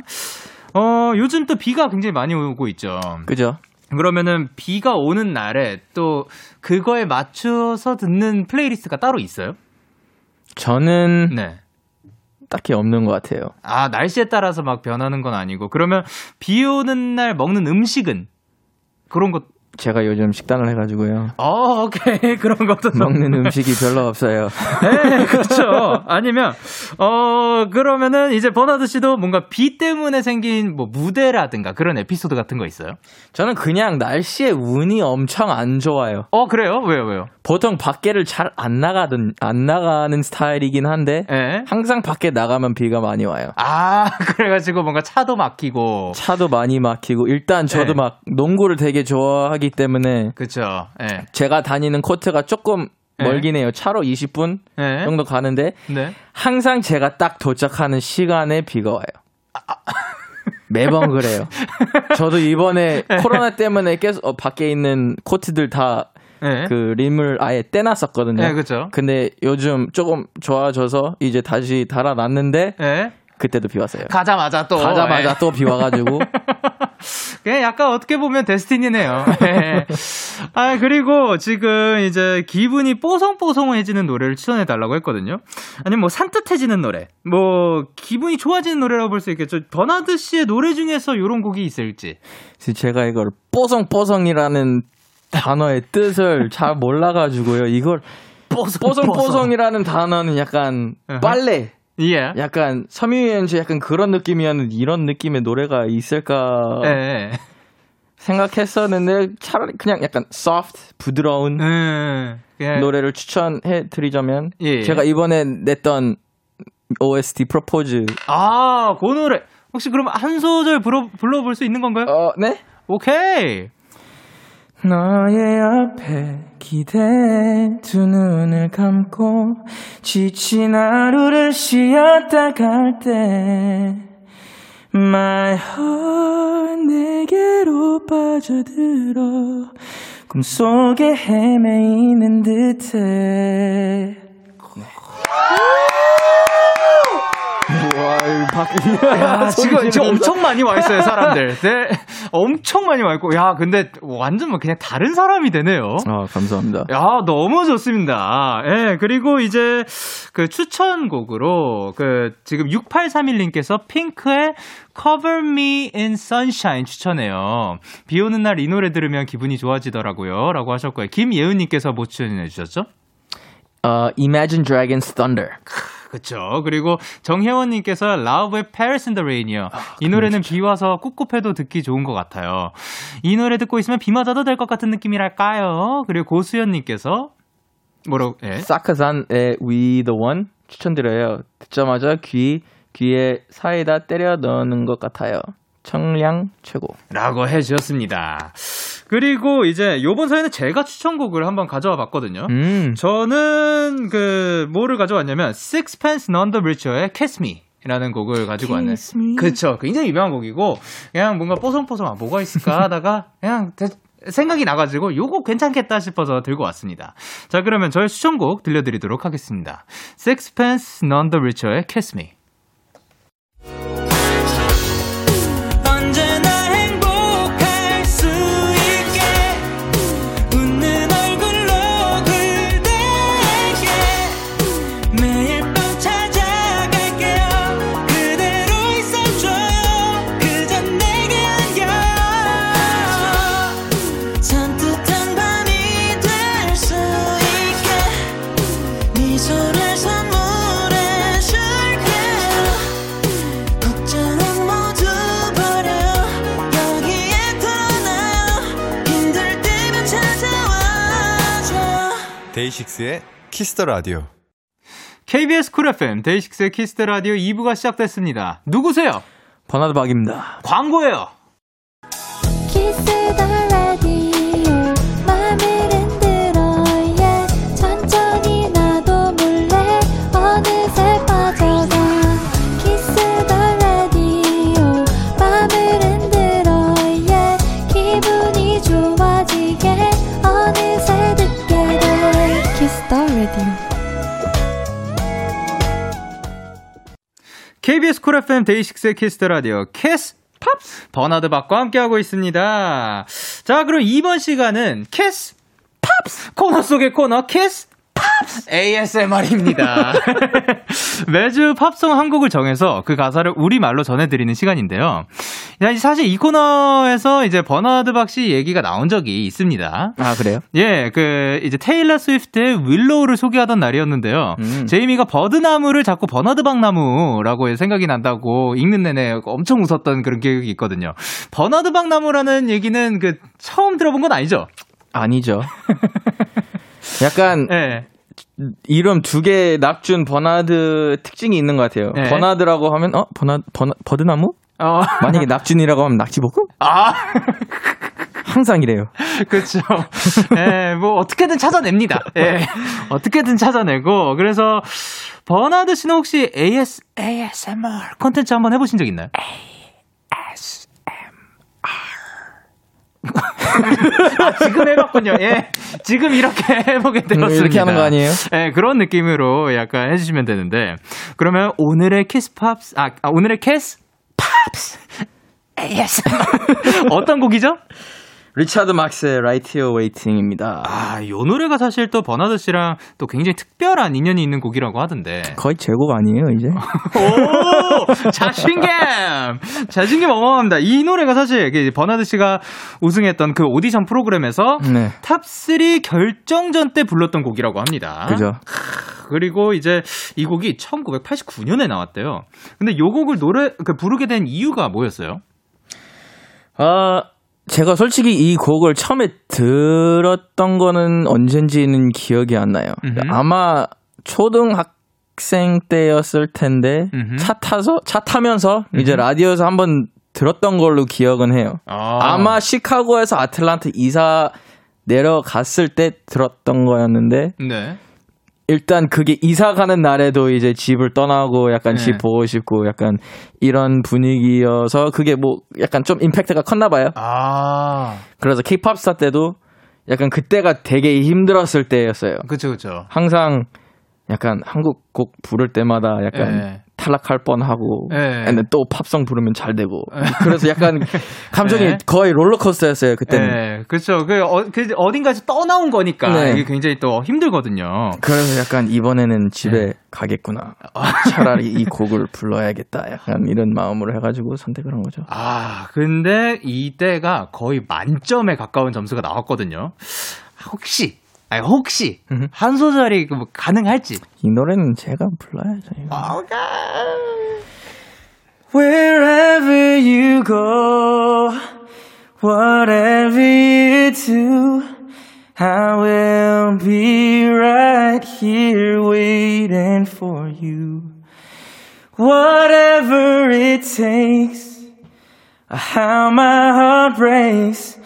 어, 요즘 또 비가 굉장히 많이 오고 있죠. 그죠? 그러면은 비가 오는 날에 또 그거에 맞춰서 듣는 playlist가 따로 있어요? 저는 네. 딱히 없는 것 같아요. 아, 날씨에 따라서 막 변하는 건 아니고. 그러면 비 오는 날 먹는 음식은 그런 것, 제가 요즘 식단을 해가지고요. 어, 오케이. 그런 것도 좀- 먹는 음식이 별로 없어요. 네, 그렇죠. 아니면 어 그러면은 이제 버나드 씨도 뭔가 비 때문에 생긴 뭐 무대라든가 그런 에피소드 같은 거 있어요? 저는 그냥 날씨에 운이 엄청 안 좋아요. 어 그래요? 왜요? 왜요? 보통 밖에를 잘 안 나가든 안 나가는 스타일이긴 한데 예. 항상 밖에 나가면 비가 많이 와요. 아 그래가지고 뭔가 차도 막히고 차도 많이 막히고 일단 저도 네. 막 농구를 되게 좋아하기 때문에 그쵸. 예. 제가 다니는 코트가 조금 네. 멀긴 해요. 차로 20분 예. 정도 가는데 네. 항상 제가 딱 도착하는 시간에 비가 와요. 매번 그래요. 저도 이번에 네. 코로나 때문에 계속 어, 밖에 있는 코트들 다 예. 그 림을 아예 떼놨었거든요. 네, 그쵸. 근데 요즘 조금 좋아져서 이제 다시 달아났는데 예. 그때도 비 왔어요. 가자마자 또 가자마자 예. 또비 와가지고 그냥 약간 어떻게 보면 데스티니네요. 네. 아, 그리고 지금 이제 기분이 뽀송뽀송해지는 노래를 추천해 달라고 했거든요. 아니면 뭐 산뜻해지는 노래, 뭐 기분이 좋아지는 노래라고 볼 수 있겠죠. 버나드 씨의 노래 중에서 이런 곡이 있을지. 제가 이걸 뽀송뽀송이라는 단어의 뜻을 잘 몰라가지고요. 이걸 뽀송뽀송이라는 단어는 약간. 빨래, 예. 약간 섬유유연 씨 약간 그런 느낌이었는데 이런 느낌의 노래가 있을까 예. 예. 생각했었는데 차라리 그냥 약간 soft, 부드러운 음, 예. 노래를 추천해 드리자면 예. 제가 이번에 냈던 OST 프로포즈 아, 그 노래. 혹시 그럼 한 소절 불러, 불러볼 수 있는 건가요? 어, 네? 오케이. 너의 옆에 기대 두 눈을 감고 지친 하루를 쉬었다 갈 때 My heart 내게로 빠져들어 꿈속에 헤매이는 듯해 와, 밖에. 야, 지금, 지금 엄청 많이 와 있어요, 사람들. 네. 엄청 많이 와 있고. 야, 근데 완전 뭐 그냥 다른 사람이 되네요. 아, 감사합니다. 야, 너무 좋습니다. 예, 그리고 이제 그 추천곡으로 그 지금 6831님께서 핑크의 Cover Me in Sunshine 추천해요. 비 오는 날 이 노래 들으면 기분이 좋아지더라고요. 라고 하셨고요. 김예은님께서 뭐 추천해 주셨죠? 어, Imagine Dragons Thunder. 그쵸. 그리고 정혜원님께서 라우브의 Paris in the Rain이요. 이 노래는 비 와서 꿉꿉해도 듣기 좋은 것 같아요. 이 노래 듣고 있으면 비 맞아도 될 것 같은 느낌이랄까요? 그리고 고수연님께서 뭐라고, 예. 사크산의 We the One 추천드려요. 듣자마자 귀, 귀에 사이다 때려 넣는 것 같아요. 청량 최고. 라고 해주셨습니다. 그리고 이제 요번 사연은 제가 추천곡을 한번 가져와 봤거든요. 음. 저는 그 뭐를 가져왔냐면 Sixpence None the Richer의 Kiss Me 라는 곡을 가지고 왔네. 그쵸. 굉장히 유명한 곡이고 그냥 뭔가 뽀송뽀송 아, 뭐가 있을까 하다가 그냥 대- 생각이 나가지고 요거 괜찮겠다 싶어서 들고 왔습니다. 자 그러면 저의 추천곡 들려드리도록 하겠습니다. Sixpence None the Richer의 Kiss Me. 데이식스의 키스터 라디오. KBS 쿨 FM 데이식스의 키스터 라디오 2부가 시작됐습니다. 누구세요? 버나드 박입니다. 광고예요. Kiss the Ra KBS 쿨 FM 데이식스의 키스터 라디오 Kiss Pops 버나드 박과 함께하고 있습니다. 자, 그럼 이번 시간은 캐스 팝스 코너 속의 코너 Kiss ASMR입니다. 매주 팝송 한 곡을 정해서 그 가사를 우리말로 전해드리는 시간인데요. 야, 사실 이 코너에서 이제 버나드 박씨 얘기가 나온 적이 있습니다. 아 그래요? 예, 그 이제 테일러 스위프트의 Willow를 소개하던 날이었는데요. 음. 제이미가 버드나무를 자꾸 버나드 박 나무라고 생각이 난다고 읽는 내내 엄청 웃었던 그런 기억이 있거든요. 버나드 박 나무라는 얘기는 그 처음 들어본 건 아니죠? 아니죠. 약간 예. 이름 두 개 낙준 버나드 특징이 있는 것 같아요. 네. 버나드라고 하면 어 버나 버나 버드나무? 어. 만약에 낙준이라고 하면 낙지볶음? 아, 항상 이래요. 그렇죠. 예, 뭐 어떻게든 찾아냅니다. 예. 어떻게든 찾아내고 그래서 버나드 씨는 혹시 AS ASMR 콘텐츠 한번 해보신 적 있나요? 아, 지금 해봤군요. 예. 지금 이렇게 해보게 되었습니다. 음, 이렇게 하는 거 아니에요? 예, 그런 느낌으로 약간 해주시면 되는데. 그러면 오늘의 Kiss Pops, 아, 아, 오늘의 Kiss Pops! ASMR. 어떤 곡이죠? 리차드 막스의 Right Here Waiting입니다. 아, 요 노래가 사실 또 버나드 씨랑 또 굉장히 특별한 인연이 있는 곡이라고 하던데. 거의 제곡 아니에요 이제? 오! 자신감! 자신감 어마어마합니다. 이 노래가 사실 그 버나드 씨가 우승했던 그 오디션 프로그램에서 네. top 3 결정전 때 불렀던 곡이라고 합니다. 그죠? 그리고 이제 이 곡이 1989년에 나왔대요. 근데 요 곡을 노래, 그 부르게 된 이유가 뭐였어요? 아 제가 솔직히 이 곡을 처음에 들었던 거는 언젠지는 기억이 안 나요. 음흠. 아마 초등학생 때였을 텐데 음흠. 차 타서 차 타면서 이제 라디오에서 한번 들었던 걸로 기억은 해요. 아. 아마 시카고에서 아틀란타 이사 내려갔을 때 들었던 거였는데 네. 일단 그게 이사 가는 날에도 이제 집을 떠나고 약간 네. 집 보고 싶고 약간 이런 분위기여서 그게 뭐 약간 좀 임팩트가 컸나 봐요. 아. 그래서 케이팝 스타 때도 약간 그때가 되게 힘들었을 때였어요. 그쵸, 그쵸. 항상 약간 한국 곡 부를 때마다 약간 네. 탈락할 뻔하고 네. 근데 또 팝송 부르면 잘 되고 그래서 약간 감정이 네. 거의 롤러코스터였어요 그때는. 네, 그렇죠. 그, 어, 그 어딘가에서 떠나온 거니까 네. 이게 굉장히 또 힘들거든요. 그래서 약간 이번에는 집에 네. 가겠구나. 차라리 이 곡을 불러야겠다. 약간 이런 마음으로 해가지고 선택을 한 거죠. 아, 근데 이때가 거의 만점에 가까운 점수가 나왔거든요. 혹시, 아니, 혹시. 한 소절이 뭐 가능할지. 이 노래는 제가 불러야죠. 이거. Wherever you go, whatever you do, I will be right here waiting for you. Whatever it takes, how my heart breaks,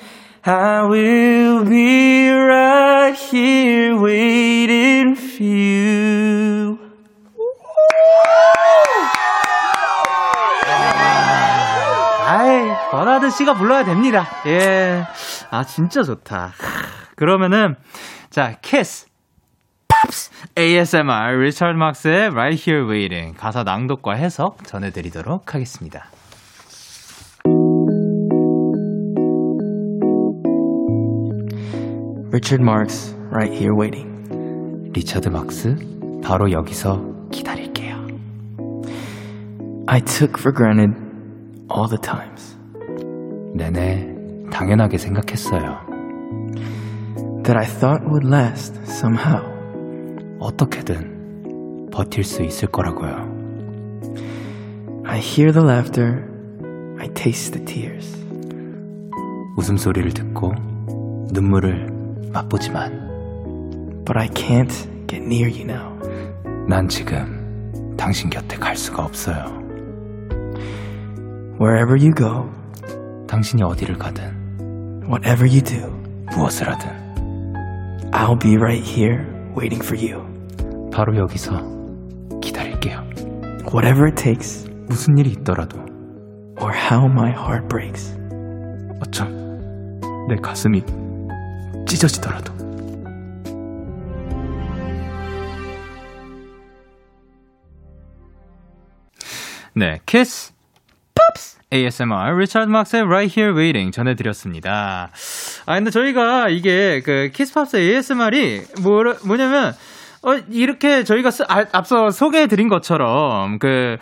I will be right here waiting for you. 아이, 버나드 씨가 불러야 됩니다. 예. 아, 진짜 좋다. 그러면은, 자, Kiss. Pops ASMR 리처드 막스의 Right Here Waiting 가사 낭독과 해석 전해드리도록 하겠습니다. Richard Marx, right here waiting. 리처드 막스 바로 여기서 기다릴게요. I took for granted all the times 내내 당연하게 생각했어요. that I thought would last somehow. 어떻게든 버틸 수 있을 거라고요. I hear the laughter, I taste the tears. 웃음소리를 듣고 눈물을 맛보지만 But I can't get near you now. 난 지금 당신 곁에 갈 수가 없어요. Wherever you go, 당신이 어디를 가든, whatever you do, 무엇을 하든, I'll be right here waiting for you. 바로 여기서 기다릴게요. Whatever it takes, 무슨 일이 있더라도, or how my heart breaks. 어쩜 내 가슴이 찢어지더라도. 네, Kiss Pops ASMR 리차드 막스의 Right Here Waiting 전해드렸습니다. 아 근데 저희가 이게 그 Kiss Pops ASMR이 뭐 뭐냐면 어, 이렇게 저희가 쓰, 아, 앞서 소개해 드린 것처럼, 그,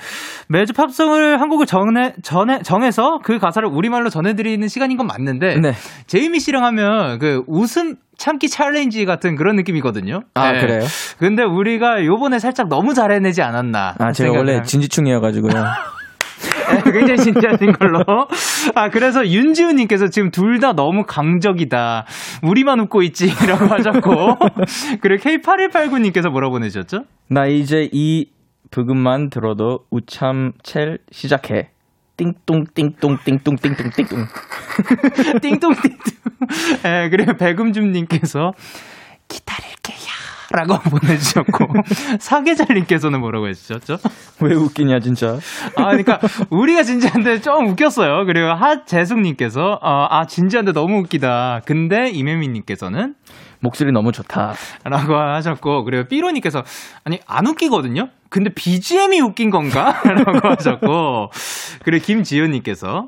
매주 팝송을 한 곡을 정해, 전해, 정해서 그 가사를 우리말로 전해드리는 시간인 건 맞는데, 네. 제이미 씨랑 하면 그 웃음 참기 challenge 같은 그런 느낌이거든요. 아, 네. 그래요? 근데 우리가 요번에 살짝 너무 잘해내지 않았나. 아, 제가 원래. 진지충이어가지고요. 네, 굉장히 진지하신 걸로. 아, 그래서 윤지우님께서 지금 둘 다 너무 강적이다. 우리만 웃고 있지. 라고 하셨고. 그리고 K8189님께서 뭐라고 보내주셨죠? 나 이제 이 부금만 들어도 우참첼 시작해. 띵똥 띵똥 띵똥 띵똥 띵똥. 띵동 띵동. 예, 그리고 백음줌님께서 기다릴게요. 라고 보내주셨고. 사계절님께서는 뭐라고 해주셨죠? 왜 웃기냐 진짜. 아, 그러니까 우리가 진지한데 좀 웃겼어요. 그리고 하재숙님께서 어, 아 진지한데 너무 웃기다. 근데 이매미님께서는 목소리 너무 좋다. 라고 하셨고 그리고 삐로님께서 아니 안 웃기거든요. 근데 BGM이 웃긴 건가? 라고 하셨고 그리고 김지효님께서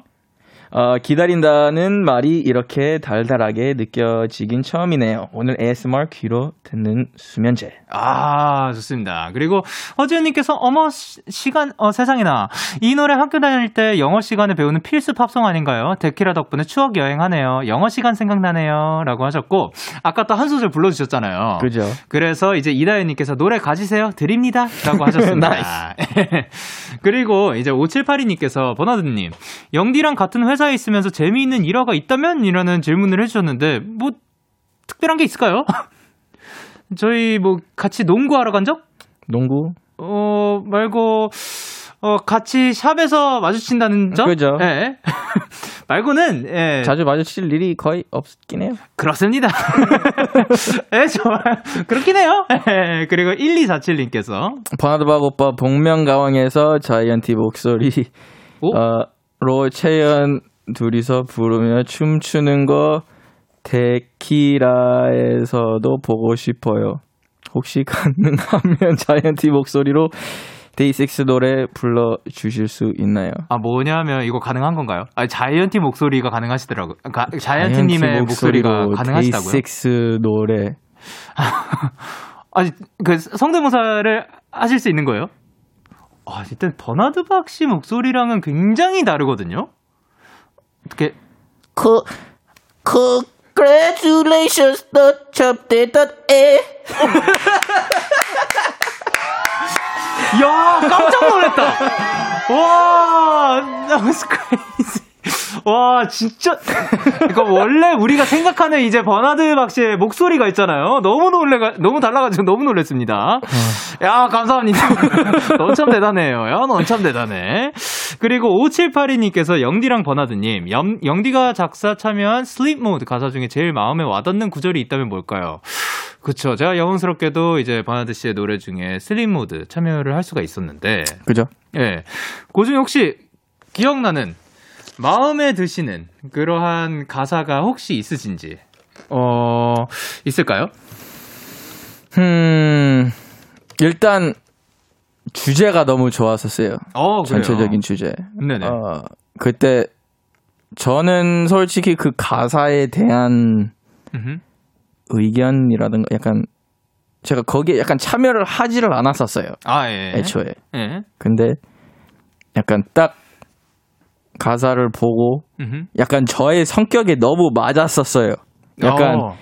어, 기다린다는 말이 이렇게 달달하게 느껴지긴 처음이네요. 오늘 ASMR 귀로 듣는 수면제. 아, 좋습니다. 그리고 허지은님께서 어머 시, 시간 어 세상에나 이 노래 학교 다닐 때 영어 시간에 배우는 필수 팝송 아닌가요? 데키라 덕분에 추억 여행하네요. 영어 시간 생각나네요.라고 하셨고 아까 또 한 소절 불러주셨잖아요. 그죠? 그래서 이제 이다현님께서 노래 가지세요 드립니다 라고 하셨습니다. 그리고 이제 5782님께서 버나드님 영디랑 같은 회사 에 있으면서 재미있는 일화가 있다면 이라는 질문을 해주셨는데 뭐 특별한 게 있을까요? 저희 뭐 같이 농구하러 간 적? 농구? 어 말고 어 같이 샵에서 마주친다는 점? 그죠. 예. 말고는 예. 자주 마주칠 일이 거의 없긴 해요. 그렇습니다. 예, 정말 그렇긴 해요. 예, 그리고 1247님께서 버나드박 오빠 복면가왕에서 자이언티 목소리 오? 어, 로 채연 둘이서 부르며 춤추는 거 데키라에서도 보고 싶어요. 혹시 가능하면 자이언티 목소리로 DAY6 노래 불러 주실 수 있나요? 아 뭐냐면 이거 가능한 건가요? 아 자이언티 목소리가 가능하시더라고요. 가, 자이언티 님의 목소리가 가능하시다고요? DAY6 노래 아니 그 성대모사를 하실 수 있는 거예요? 아 일단 버나드 박씨 목소리랑은 굉장히 다르거든요. 어떻게 그, 그, congratulations, the chop did that, 에. 야 깜짝 놀랐다. 와 that was crazy. 와 진짜 그러니까 원래 우리가 생각하는 이제 버나드 박씨의 목소리가 있잖아요. 너무 놀래가 너무 달라가지고 너무 놀랐습니다. 야 감사합니다. 넌 참 대단해요. 야 넌 참 대단해. 그리고 5782님께서 영디랑 버나드님 영, 영디가 작사 참여한 Sleep Mode 가사 중에 제일 마음에 와닿는 구절이 있다면 뭘까요? 그쵸. 제가 영광스럽게도 이제 버나드 씨의 노래 중에 Sleep Mode 참여를 할 수가 있었는데 그죠? 예. 그 중에 혹시 기억나는 마음에 드시는 그러한 가사가 혹시 있으신지 어 있을까요? 음 일단 주제가 너무 좋았었어요. 어. 전체적인 주제. 네네. 어, 그때 저는 솔직히 그 가사에 대한 음흠. 의견이라든가 약간 제가 거기에 약간 참여를 하지를 않았었어요. 아 예. 애초에. 예. 근데 약간 딱 가사를 보고 음흠. 약간 저의 성격에 너무 맞았었어요. 약간 어,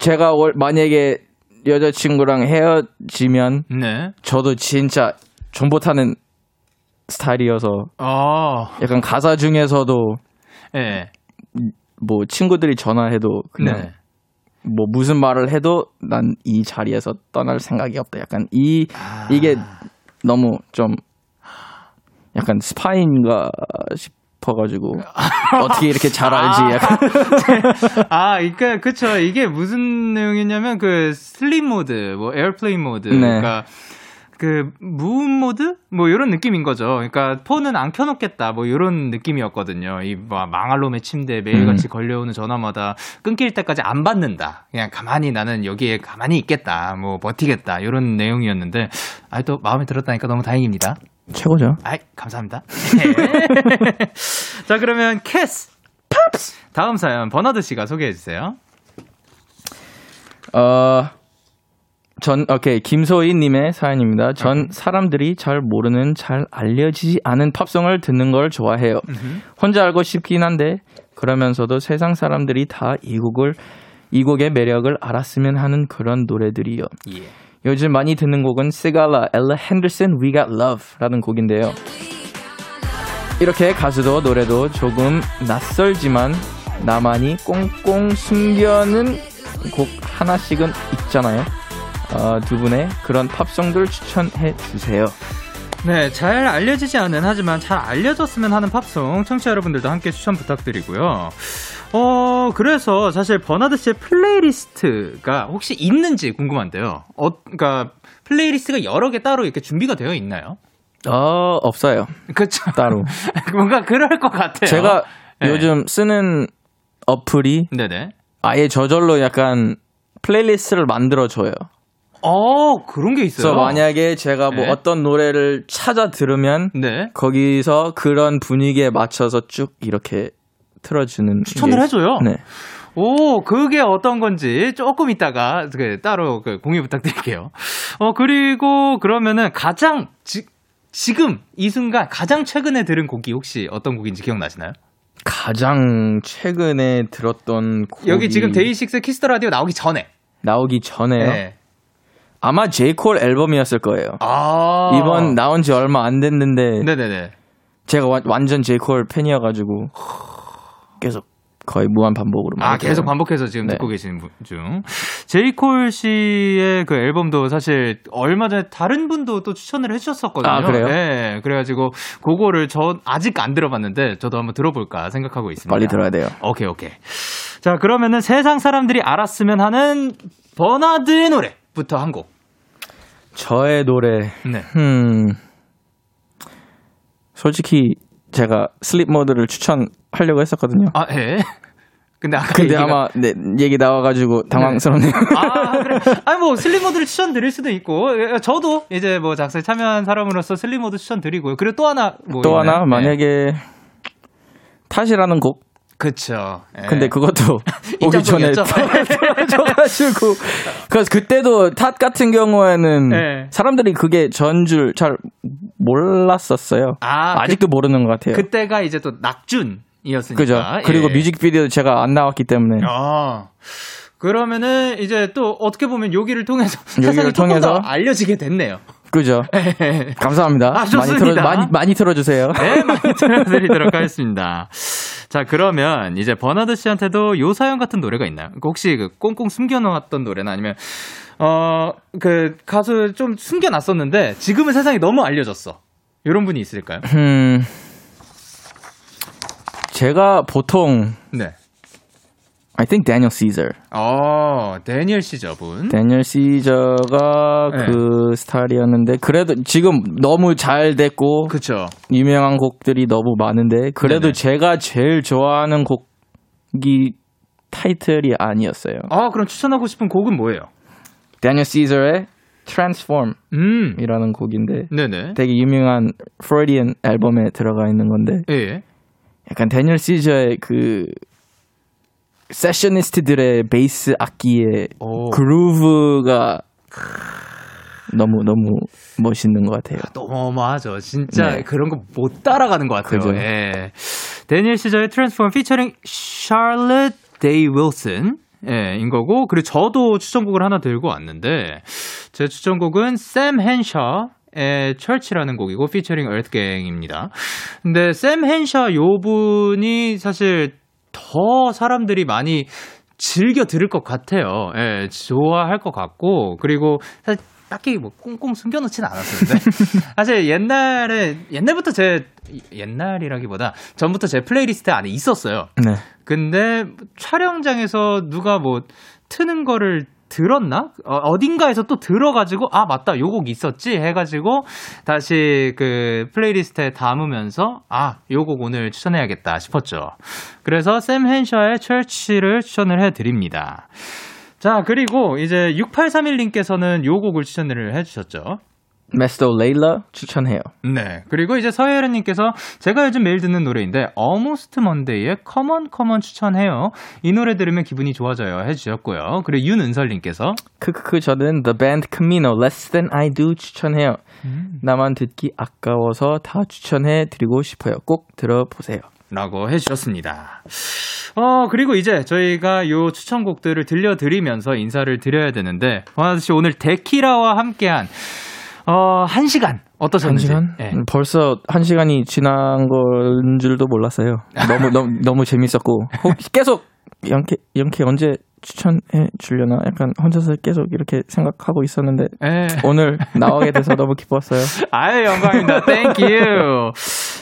제가 월- 만약에 여자친구랑 헤어지면 네. 저도 진짜 존버 타는 스타일이어서 어. 약간 가사 중에서도 예. 뭐 친구들이 전화해도 그냥 네. 뭐 무슨 말을 해도 난 이 자리에서 떠날 생각이 없다. 약간 이 아. 이게 너무 좀 약간 스파인가 싶어가지고 어떻게 이렇게 잘 알지? 약간 아, 그러니까 그쵸. 이게 무슨 내용이냐면 그 sleep mode, 뭐 airplane mode, 네. 그러니까 그 무음 모드 뭐 이런 느낌인 거죠. 그러니까 폰은 안 켜놓겠다 뭐 이런 느낌이었거든요. 이뭐 망할 놈의 침대 매일같이 걸려오는 전화마다 끊길 때까지 안 받는다. 그냥 가만히 나는 여기에 가만히 있겠다. 뭐 버티겠다. 이런 내용이었는데 아또 마음에 들었다니까 너무 다행입니다. 최고죠. 아이, 감사합니다. 네. 자, 그러면 캐스 팝스 다음 사연 버나드 씨가 소개해 주세요. 어, 전, 오케이. 김소희 님의 사연입니다. 전 사람들이 잘 모르는, 잘 알려지지 않은 팝송을 듣는 걸 좋아해요. 혼자 알고 싶긴 한데, 그러면서도 세상 사람들이 다 이 곡을, 이 곡의 매력을 알았으면 하는 그런 노래들이요. 예. 요즘 많이 듣는 곡은 시갈라, 엘라 핸더슨, We Got Love 라는 곡인데요. 이렇게 가수도 노래도 조금 낯설지만 나만이 꽁꽁 숨겨둔 곡 하나씩은 있잖아요. 어, 두 분의 그런 팝송들 추천해 주세요. 네, 잘 알려지지 않은 하지만 잘 알려졌으면 하는 팝송 청취자 여러분들도 함께 추천 부탁드리고요. 어, 그래서 사실 버나드 씨의 playlist가 혹시 있는지 궁금한데요. 어, 그러니까 playlist가 여러 개 따로 이렇게 준비가 되어 있나요? 어, 없어요. 그렇죠. 따로. 뭔가 그럴 것 같아요. 제가 네. 요즘 쓰는 어플이 네네. 아예 저절로 약간 playlist를 만들어 줘요. 어, 그런 게 있어요. 그래서 만약에 제가 뭐 네. 어떤 노래를 찾아 들으면 네. 거기서 그런 분위기에 맞춰서 쭉 이렇게 틀어주는 추천을 게- 해줘요? 네. 오, 그게 어떤 건지 조금 이따가 그 따로 그 공유 부탁드릴게요. 어, 그리고 그러면은 가장 지, 지금 이 순간 가장 최근에 들은 곡이 혹시 어떤 곡인지 기억나시나요? 가장 최근에 들었던 곡이 여기 지금 DAY6 Kiss the Radio 나오기 전에. 나오기 전에요. 네. 아마 J. Cole 앨범이었을 거예요. 아. 이번 나온 지 얼마 안 됐는데 네네네. 제가 와- 완전 J. Cole 팬이어가지고 계속 거의 무한 반복으로 아, 계속. 반복해서 지금 네. 듣고 계시는 분 중. 제이콜 씨의 그 앨범도 사실 얼마 전에 다른 분도 또 추천을 해주셨었거든요. 아, 그래요? 네. 그래가지고 그거를 저 아직 안 들어봤는데 저도 한번 들어볼까 생각하고 있습니다. 빨리 들어야 돼요. 오케이, 오케이. 자, 그러면은 세상 사람들이 알았으면 하는 버나드의 노래부터 한 곡. 저의 노래 네. 음 솔직히 제가 슬립 모드를 추천하려고 했었거든요. 아, 예. 근데 아까 근데 얘기가- 아마 네, 얘기 나와가지고 당황스럽네요. 아, 그래. 아니, 뭐, 슬리모드를 추천드릴 수도 있고, 예, 저도 이제 뭐 작사에 참여한 사람으로서 슬리모드 추천드리고요. 그리고 또 하나, 뭐. 또? 하나 네. 만약에 탓이라는 곡 그쵸. 예. 근데 그것도 오기 전에? 떨어져가지고 그래서 그때도 탓 같은 경우에는 네. 사람들이 그게 전 줄 잘 몰랐었어요. 아, 아직도 모르는 것 같아요. 그때가 이제 또 낙준이었으니까. 그죠? 그리고 예. 뮤직비디오 제가 안 나왔기 때문에 아. 그러면은 이제 또 어떻게 보면 여기를 통해서 여기를 통해서? 더 알려지게 됐네요. 그죠? 감사합니다. 아, 많이. 틀어 많이 많이 틀어주세요. 네, 많이 들려드리도록 하겠습니다. 자, 그러면 이제 버나드 씨한테도 요 사연 같은 노래가 있나요? 그 혹시 그 꽁꽁 숨겨놓았던 노래나 아니면 어 그 가수 좀 숨겨놨었는데 지금은 세상에 너무 알려졌어. 이런 분이 있을까요? 음, 제가 보통 네. I think Daniel Caesar. 어, 데니얼 씨 저분. 데니얼 시저가 네. 그 스타일이었는데 그래도 지금 너무 잘 됐고 그쵸. 유명한 곡들이 너무 많은데 그래도 네네. 제가 제일 좋아하는 곡이 타이틀이 아니었어요. 아, 그럼 추천하고 싶은 곡은 뭐예요? 데니얼 시저의 Transform이라는 음. 곡인데 네네. 되게 유명한 Freudian 앨범에 들어가 있는 건데 예. 약간 Daniel Caesar의 그 sessionist들의 베이스 악기의 오. groove가 너무 너무 멋있는 것 같아요. 너무하죠. 진짜 네. 그런 거 못 따라가는 것 같아요. 그죠. 예. Daniel Caesar의 Transform featuring Charlotte Day Wilson 예, 인 거고 그리고 저도 추천곡을 하나 들고 왔는데 제 추천곡은 Samm Henshaw의 Church라는 곡이고 featuring EARTHGANG입니다. 근데 Samm Henshaw 요 분이 사실 더 사람들이 많이 즐겨 들을 것 같아요. 예, 좋아할 것 같고 그리고 사실 딱히 뭐 꽁꽁 숨겨놓지는 않았었는데 사실 옛날에 옛날부터 제 옛날이라기보다 전부터 제 플레이리스트 안에 있었어요. 네. 근데 촬영장에서 누가 뭐 트는 거를 들었나? 어딘가에서 또 들어가지고, 아, 맞다, 요 곡 있었지? 해가지고, 다시 그 playlist에 담으면서, 아, 요 곡 오늘 추천해야겠다 싶었죠. 그래서 Samm Henshaw의 Church를 추천을 해드립니다. 자, 그리고 이제 6831님께서는 요 곡을 추천을 해주셨죠. 메스터 레일러 추천해요. 네. 그리고 이제 서혜련님께서 제가 요즘 매일 듣는 노래인데 Almost Monday의 Come On Come On 추천해요. 이 노래 들으면 기분이 좋아져요 해주셨고요. 그리고 윤은설님께서 크크크 저는 The Band Camino Less Than I Do 추천해요. 나만 듣기 아까워서 다 추천해 드리고 싶어요. 꼭 들어보세요. 라고 해주셨습니다. 어, 그리고 이제 저희가 요 추천곡들을 들려드리면서 인사를 드려야 되는데, 원하드 씨 오늘 데키라와 함께한, 어, 한 시간 어떠셨는지. 한 시간? 예. 음, 벌써 한 시간이 지난 건 줄도 몰랐어요. 너무 너무 너무 재밌었고 혹- 계속 영케 영케 언제 추천해 주려나 약간 혼자서 계속 이렇게 생각하고 있었는데 예. 오늘 나오게 돼서 너무 기뻤어요. 아유, 영광입니다. Thank you.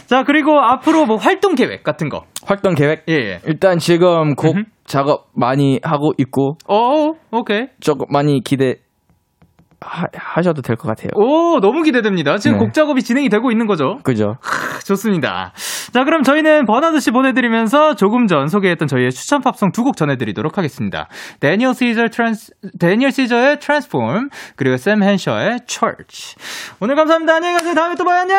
자, 그리고 앞으로 뭐 활동 계획 같은 거. 활동 계획 예, 예. 일단 지금 곡 음흠. 작업 많이 하고 있고 오, 오케이. 조금 많이 기대 하, 하셔도 될 것 같아요. 오, 너무 기대됩니다. 지금 네. 곡 작업이 진행이 되고 있는 거죠? 그죠? 좋습니다. 자, 그럼 저희는 버나드 씨 보내드리면서 조금 전 소개했던 저희의 추천 팝송 두 곡 전해드리도록 하겠습니다. Daniel Caesar Trans, Daniel Caesar의 Transform, 그리고 Samm Henshaw의 Church. 오늘 감사합니다. 안녕히 가세요. 다음에 또 봐요. 안녕!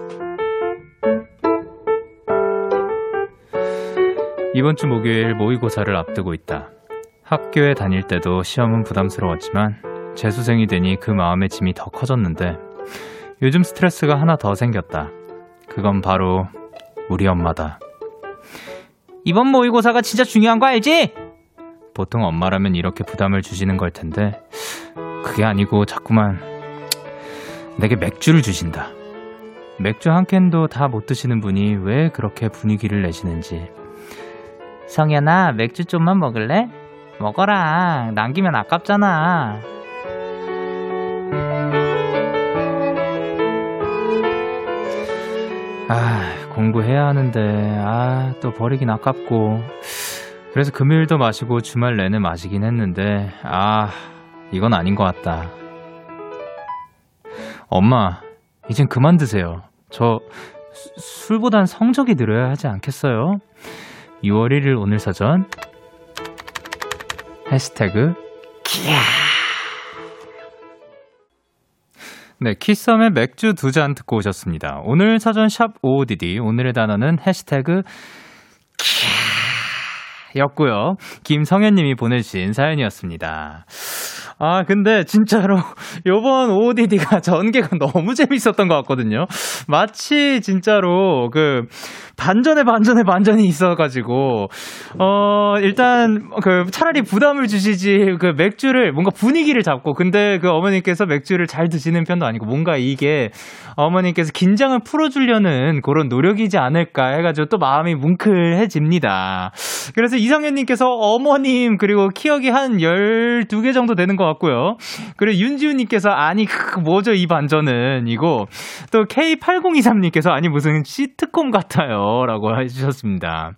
이번 주 목요일 모의고사를 앞두고 있다. 학교에 다닐 때도 시험은 부담스러웠지만 재수생이 되니 그 마음의 짐이 더 커졌는데 요즘 스트레스가 하나 더 생겼다. 그건 바로 우리 엄마다. 이번 모의고사가 진짜 중요한 거 알지? 보통 엄마라면 이렇게 부담을 주시는 걸 텐데 그게 아니고 자꾸만 내게 맥주를 주신다. 맥주 한 캔도 다 못 드시는 분이 왜 그렇게 분위기를 내시는지. 성현아, 맥주 좀만 먹을래? 먹어라. 남기면 아깝잖아. 아, 공부해야 하는데, 아, 또 버리긴 아깝고. 그래서 금요일도 마시고 주말 내내 마시긴 했는데, 아, 이건 아닌 것 같다. 엄마, 이젠 그만 드세요. 저 수- 술보단 성적이 늘어야 하지 않겠어요? 6월 1일 오늘 사전 해시태그 키야 네, 키썸의 맥주 두 잔 듣고 오셨습니다. 오늘 사전 샵 55DD 오늘의 단어는 해시태그 였고요. 김성현 님이 보내주신 사연이었습니다. 아, 근데 진짜로 요번 OODD가 전개가 너무 재밌었던 것 같거든요. 마치 진짜로 그 반전에 반전에 반전이 있어가지고 어 일단 그 차라리 부담을 주시지 그 맥주를 뭔가 분위기를 잡고 근데 그 어머니께서 맥주를 잘 드시는 편도 아니고 뭔가 이게 어머니께서 긴장을 풀어주려는 그런 노력이지 않을까 해가지고 또 마음이 뭉클해집니다. 그래서 이상현님께서 어머님 그리고 키역이 한 12개 정도 되는 것 같고요. 그리고 윤지훈님께서 아니 그 뭐죠 이 반전은 이거 또 K8023님께서 아니 무슨 시트콤 같아요 라고 해주셨습니다.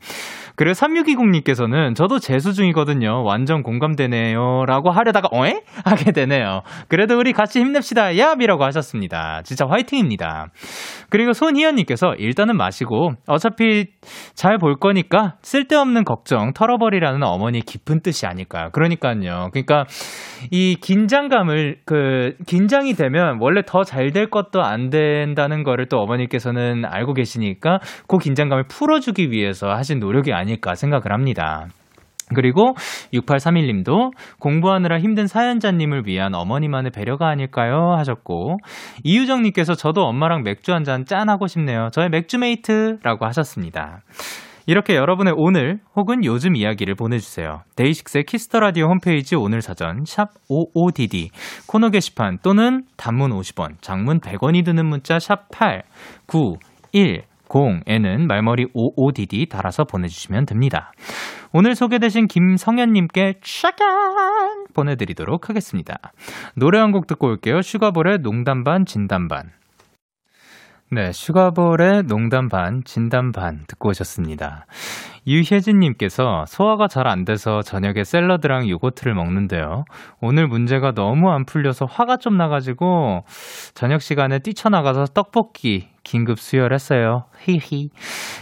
그리고 3620님께서는 저도 재수 중이거든요. 완전 공감되네요. 라고 하려다가, 어에? 하게 되네요. 그래도 우리 같이 힘냅시다. 얍이라고 하셨습니다. 진짜 화이팅입니다. 그리고 손희연님께서 일단은 마시고 어차피 잘 볼 거니까 쓸데없는 걱정 털어버리라는 어머니 깊은 뜻이 아닐까요. 그러니까요. 그러니까 이이 긴장감을 그 긴장이 되면 원래 더 잘 될 것도 안 된다는 거를 또 어머니께서는 알고 계시니까 그 긴장감을 풀어주기 위해서 하신 노력이 아닐까 생각을 합니다. 그리고 6831님도 공부하느라 힘든 사연자님을 위한 어머니만의 배려가 아닐까요? 하셨고, 이유정님께서 저도 엄마랑 맥주 한 잔 짠하고 싶네요. 저의 맥주 mate라고 하셨습니다. 이렇게 여러분의 오늘 혹은 요즘 이야기를 보내주세요. DAY6의 Kiss the Radio 홈페이지 오늘 사전 샵 55DD 코너 게시판 또는 단문 50원, 장문 100원이 드는 문자 샵 8 9 1 0에는 말머리 55DD 달아서 보내주시면 됩니다. 오늘 소개되신 김성현님께 샤간 보내드리도록 하겠습니다. 노래 한 곡 듣고 올게요. 슈가볼의 농담 반 진담 반. 네, 슈가볼의 농담 반, 진담 반 듣고 오셨습니다. 유혜진님께서 소화가 잘 안 돼서 저녁에 샐러드랑 요거트를 먹는데요. 오늘 문제가 너무 안 풀려서 화가 좀 나가지고 저녁 시간에 뛰쳐나가서 떡볶이 긴급 수혈했어요. 히히.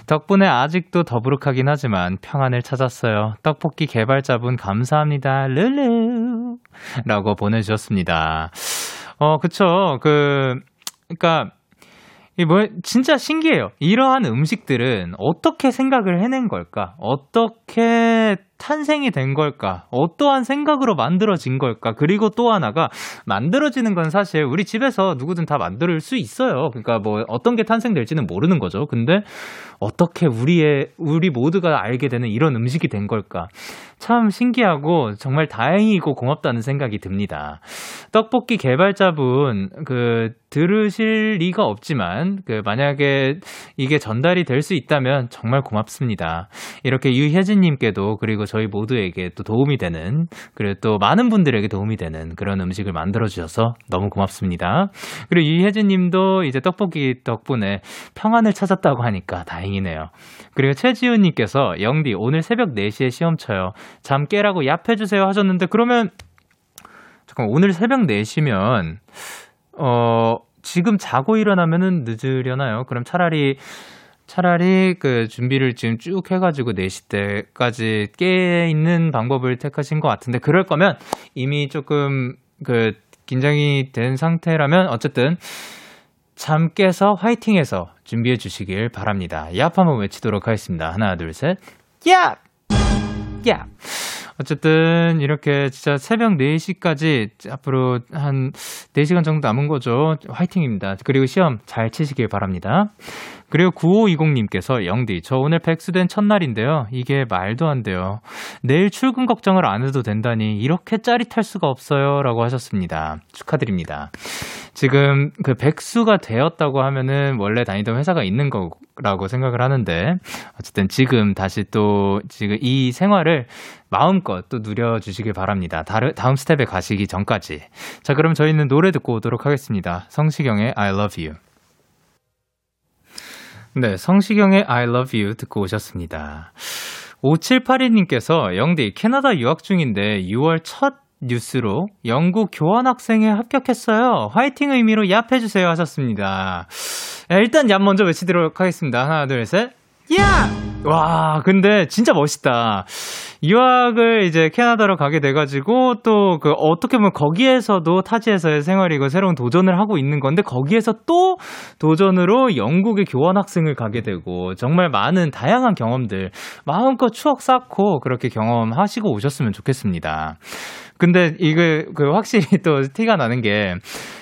덕분에 아직도 더부룩하긴 하지만 평안을 찾았어요. 떡볶이 개발자분 감사합니다. 르르. 라고 보내주셨습니다. 어, 그쵸. 그, 그니까, 이 뭐, 진짜 신기해요. 이러한 음식들은 어떻게 생각을 해낸 걸까? 어떻게 탄생이 된 걸까? 어떠한 생각으로 만들어진 걸까? 그리고 또 하나가 만들어지는 건 사실 우리 집에서 누구든 다 만들 수 있어요. 그러니까 뭐 어떤 게 탄생될지는 모르는 거죠. 근데 어떻게 우리의 우리 모두가 알게 되는 이런 음식이 된 걸까? 참 신기하고 정말 다행이고 고맙다는 생각이 듭니다. 떡볶이 개발자분 그 들으실 리가 없지만 그 만약에 이게 전달이 될 수 있다면 정말 고맙습니다. 이렇게 유혜진 님께도 그리고 저희 모두에게 또 도움이 되는 그리고 또 많은 분들에게 도움이 되는 그런 음식을 만들어 주셔서 너무 고맙습니다. 그리고 유혜진 님도 이제 떡볶이 덕분에 평안을 찾았다고 하니까 다행이네요. 그리고 최지훈 님께서 영디 오늘 새벽 4시에 시험 쳐요. 잠 깨라고 얍해 주세요 하셨는데 그러면 잠깐 오늘 새벽 4시면 어 지금 자고 일어나면은 늦으려나요? 그럼 차라리 차라리 그 준비를 지금 쭉 해가지고 4시 때까지 깨 있는 방법을 택하신 것 같은데 그럴 거면 이미 조금 그 긴장이 된 상태라면 어쨌든 잠 깨서 화이팅해서 준비해 주시길 바랍니다. 얍 한번 외치도록 하겠습니다. 하나, 둘, 셋. 얍! 얍! 어쨌든 이렇게 진짜 새벽 4시까지 앞으로 한 4시간 정도 남은 거죠. 화이팅입니다. 그리고 시험 잘 치시길 바랍니다. 그리고 9520님께서 영디, 저 오늘 백수된 첫날인데요. 이게 말도 안 돼요. 내일 출근 걱정을 안 해도 된다니 이렇게 짜릿할 수가 없어요. 라고 하셨습니다. 축하드립니다. 지금 그 백수가 되었다고 하면은 원래 다니던 회사가 있는 거라고 생각을 하는데 어쨌든 지금 다시 또 지금 이 생활을 마음껏 또 누려주시길 바랍니다. 다른, 다음 스텝에 가시기 전까지. 자, 그럼 저희는 노래 듣고 오도록 하겠습니다. 성시경의 I love you. 네, 성시경의 I love you 듣고 오셨습니다. 5782님께서 영디 캐나다 유학 중인데 6월 첫 뉴스로 영국 교환학생에 합격했어요. 화이팅 의미로 얍 해주세요 하셨습니다. 일단 얍 먼저 외치도록 하겠습니다. 하나, 둘, 셋. 야! 와, 근데 진짜 멋있다. 유학을 이제 캐나다로 가게 돼가지고 또 그 어떻게 보면 거기에서도 타지에서의 생활이고 새로운 도전을 하고 있는 건데 거기에서 또 도전으로 영국의 교환 학생을 가게 되고 정말 많은 다양한 경험들 마음껏 추억 쌓고 그렇게 경험하시고 오셨으면 좋겠습니다. 근데 이게 그 확실히 또 티가 나는 게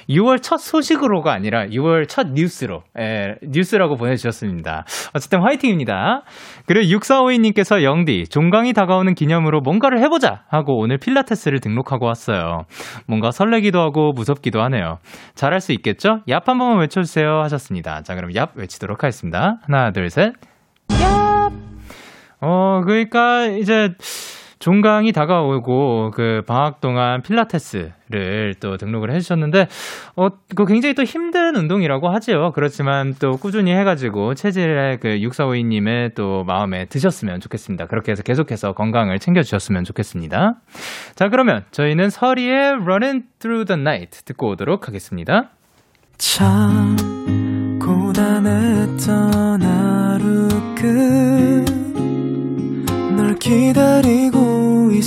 6월 첫 소식으로가 아니라 6월 첫 뉴스로 예, 뉴스라고 보내주셨습니다. 어쨌든 화이팅입니다. 그리고 6452님께서 영디 종강이 다가오는 기념으로 뭔가를 해보자 하고 오늘 필라테스를 등록하고 왔어요. 뭔가 설레기도 하고 무섭기도 하네요. 잘할 수 있겠죠? 얍 한 번만 외쳐주세요 하셨습니다. 자 그럼 얍 외치도록 하겠습니다. 하나 둘 셋. 얍. 어 그러니까 이제 종강이 다가오고 그 방학 동안 필라테스를 또 등록을 해주셨는데 어그 굉장히 또 힘든 운동이라고 하지요. 그렇지만 또 꾸준히 해가지고 체질의 그 6452님의 또 마음에 드셨으면 좋겠습니다. 그렇게 해서 계속해서 건강을 챙겨주셨으면 좋겠습니다. 자 그러면 저희는 서리의 Running Through the Night 듣고 오도록 하겠습니다. 참 고단했던 하루 끝널 기다리고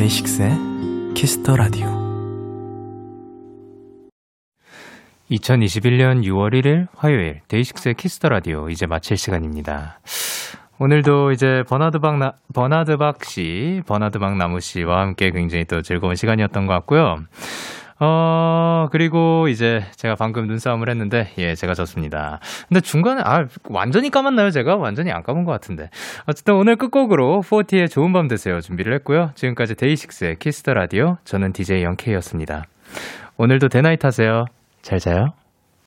데이식스의 키스 더 라디오 2021년 6월 1일 화요일 데이식스의 키스 더 라디오 이제 마칠 시간입니다. 오늘도 이제 버나드박 나, 버나드박 씨, 버나드박 나무 씨와 함께 굉장히 또 즐거운 시간이었던 것 같고요. 어, 그리고 이제 제가 방금 눈싸움을 했는데, 예, 제가 졌습니다. 근데 중간에, 아, 완전히 감았나요, 제가? 완전히 안 감은 것 같은데. 어쨌든 오늘 끝곡으로 40의 좋은 밤 되세요 준비를 했고요. 지금까지 데이식스의 키스 더 라디오, 저는 DJ 영케이였습니다. 오늘도 대나잇 하세요. 잘 자요.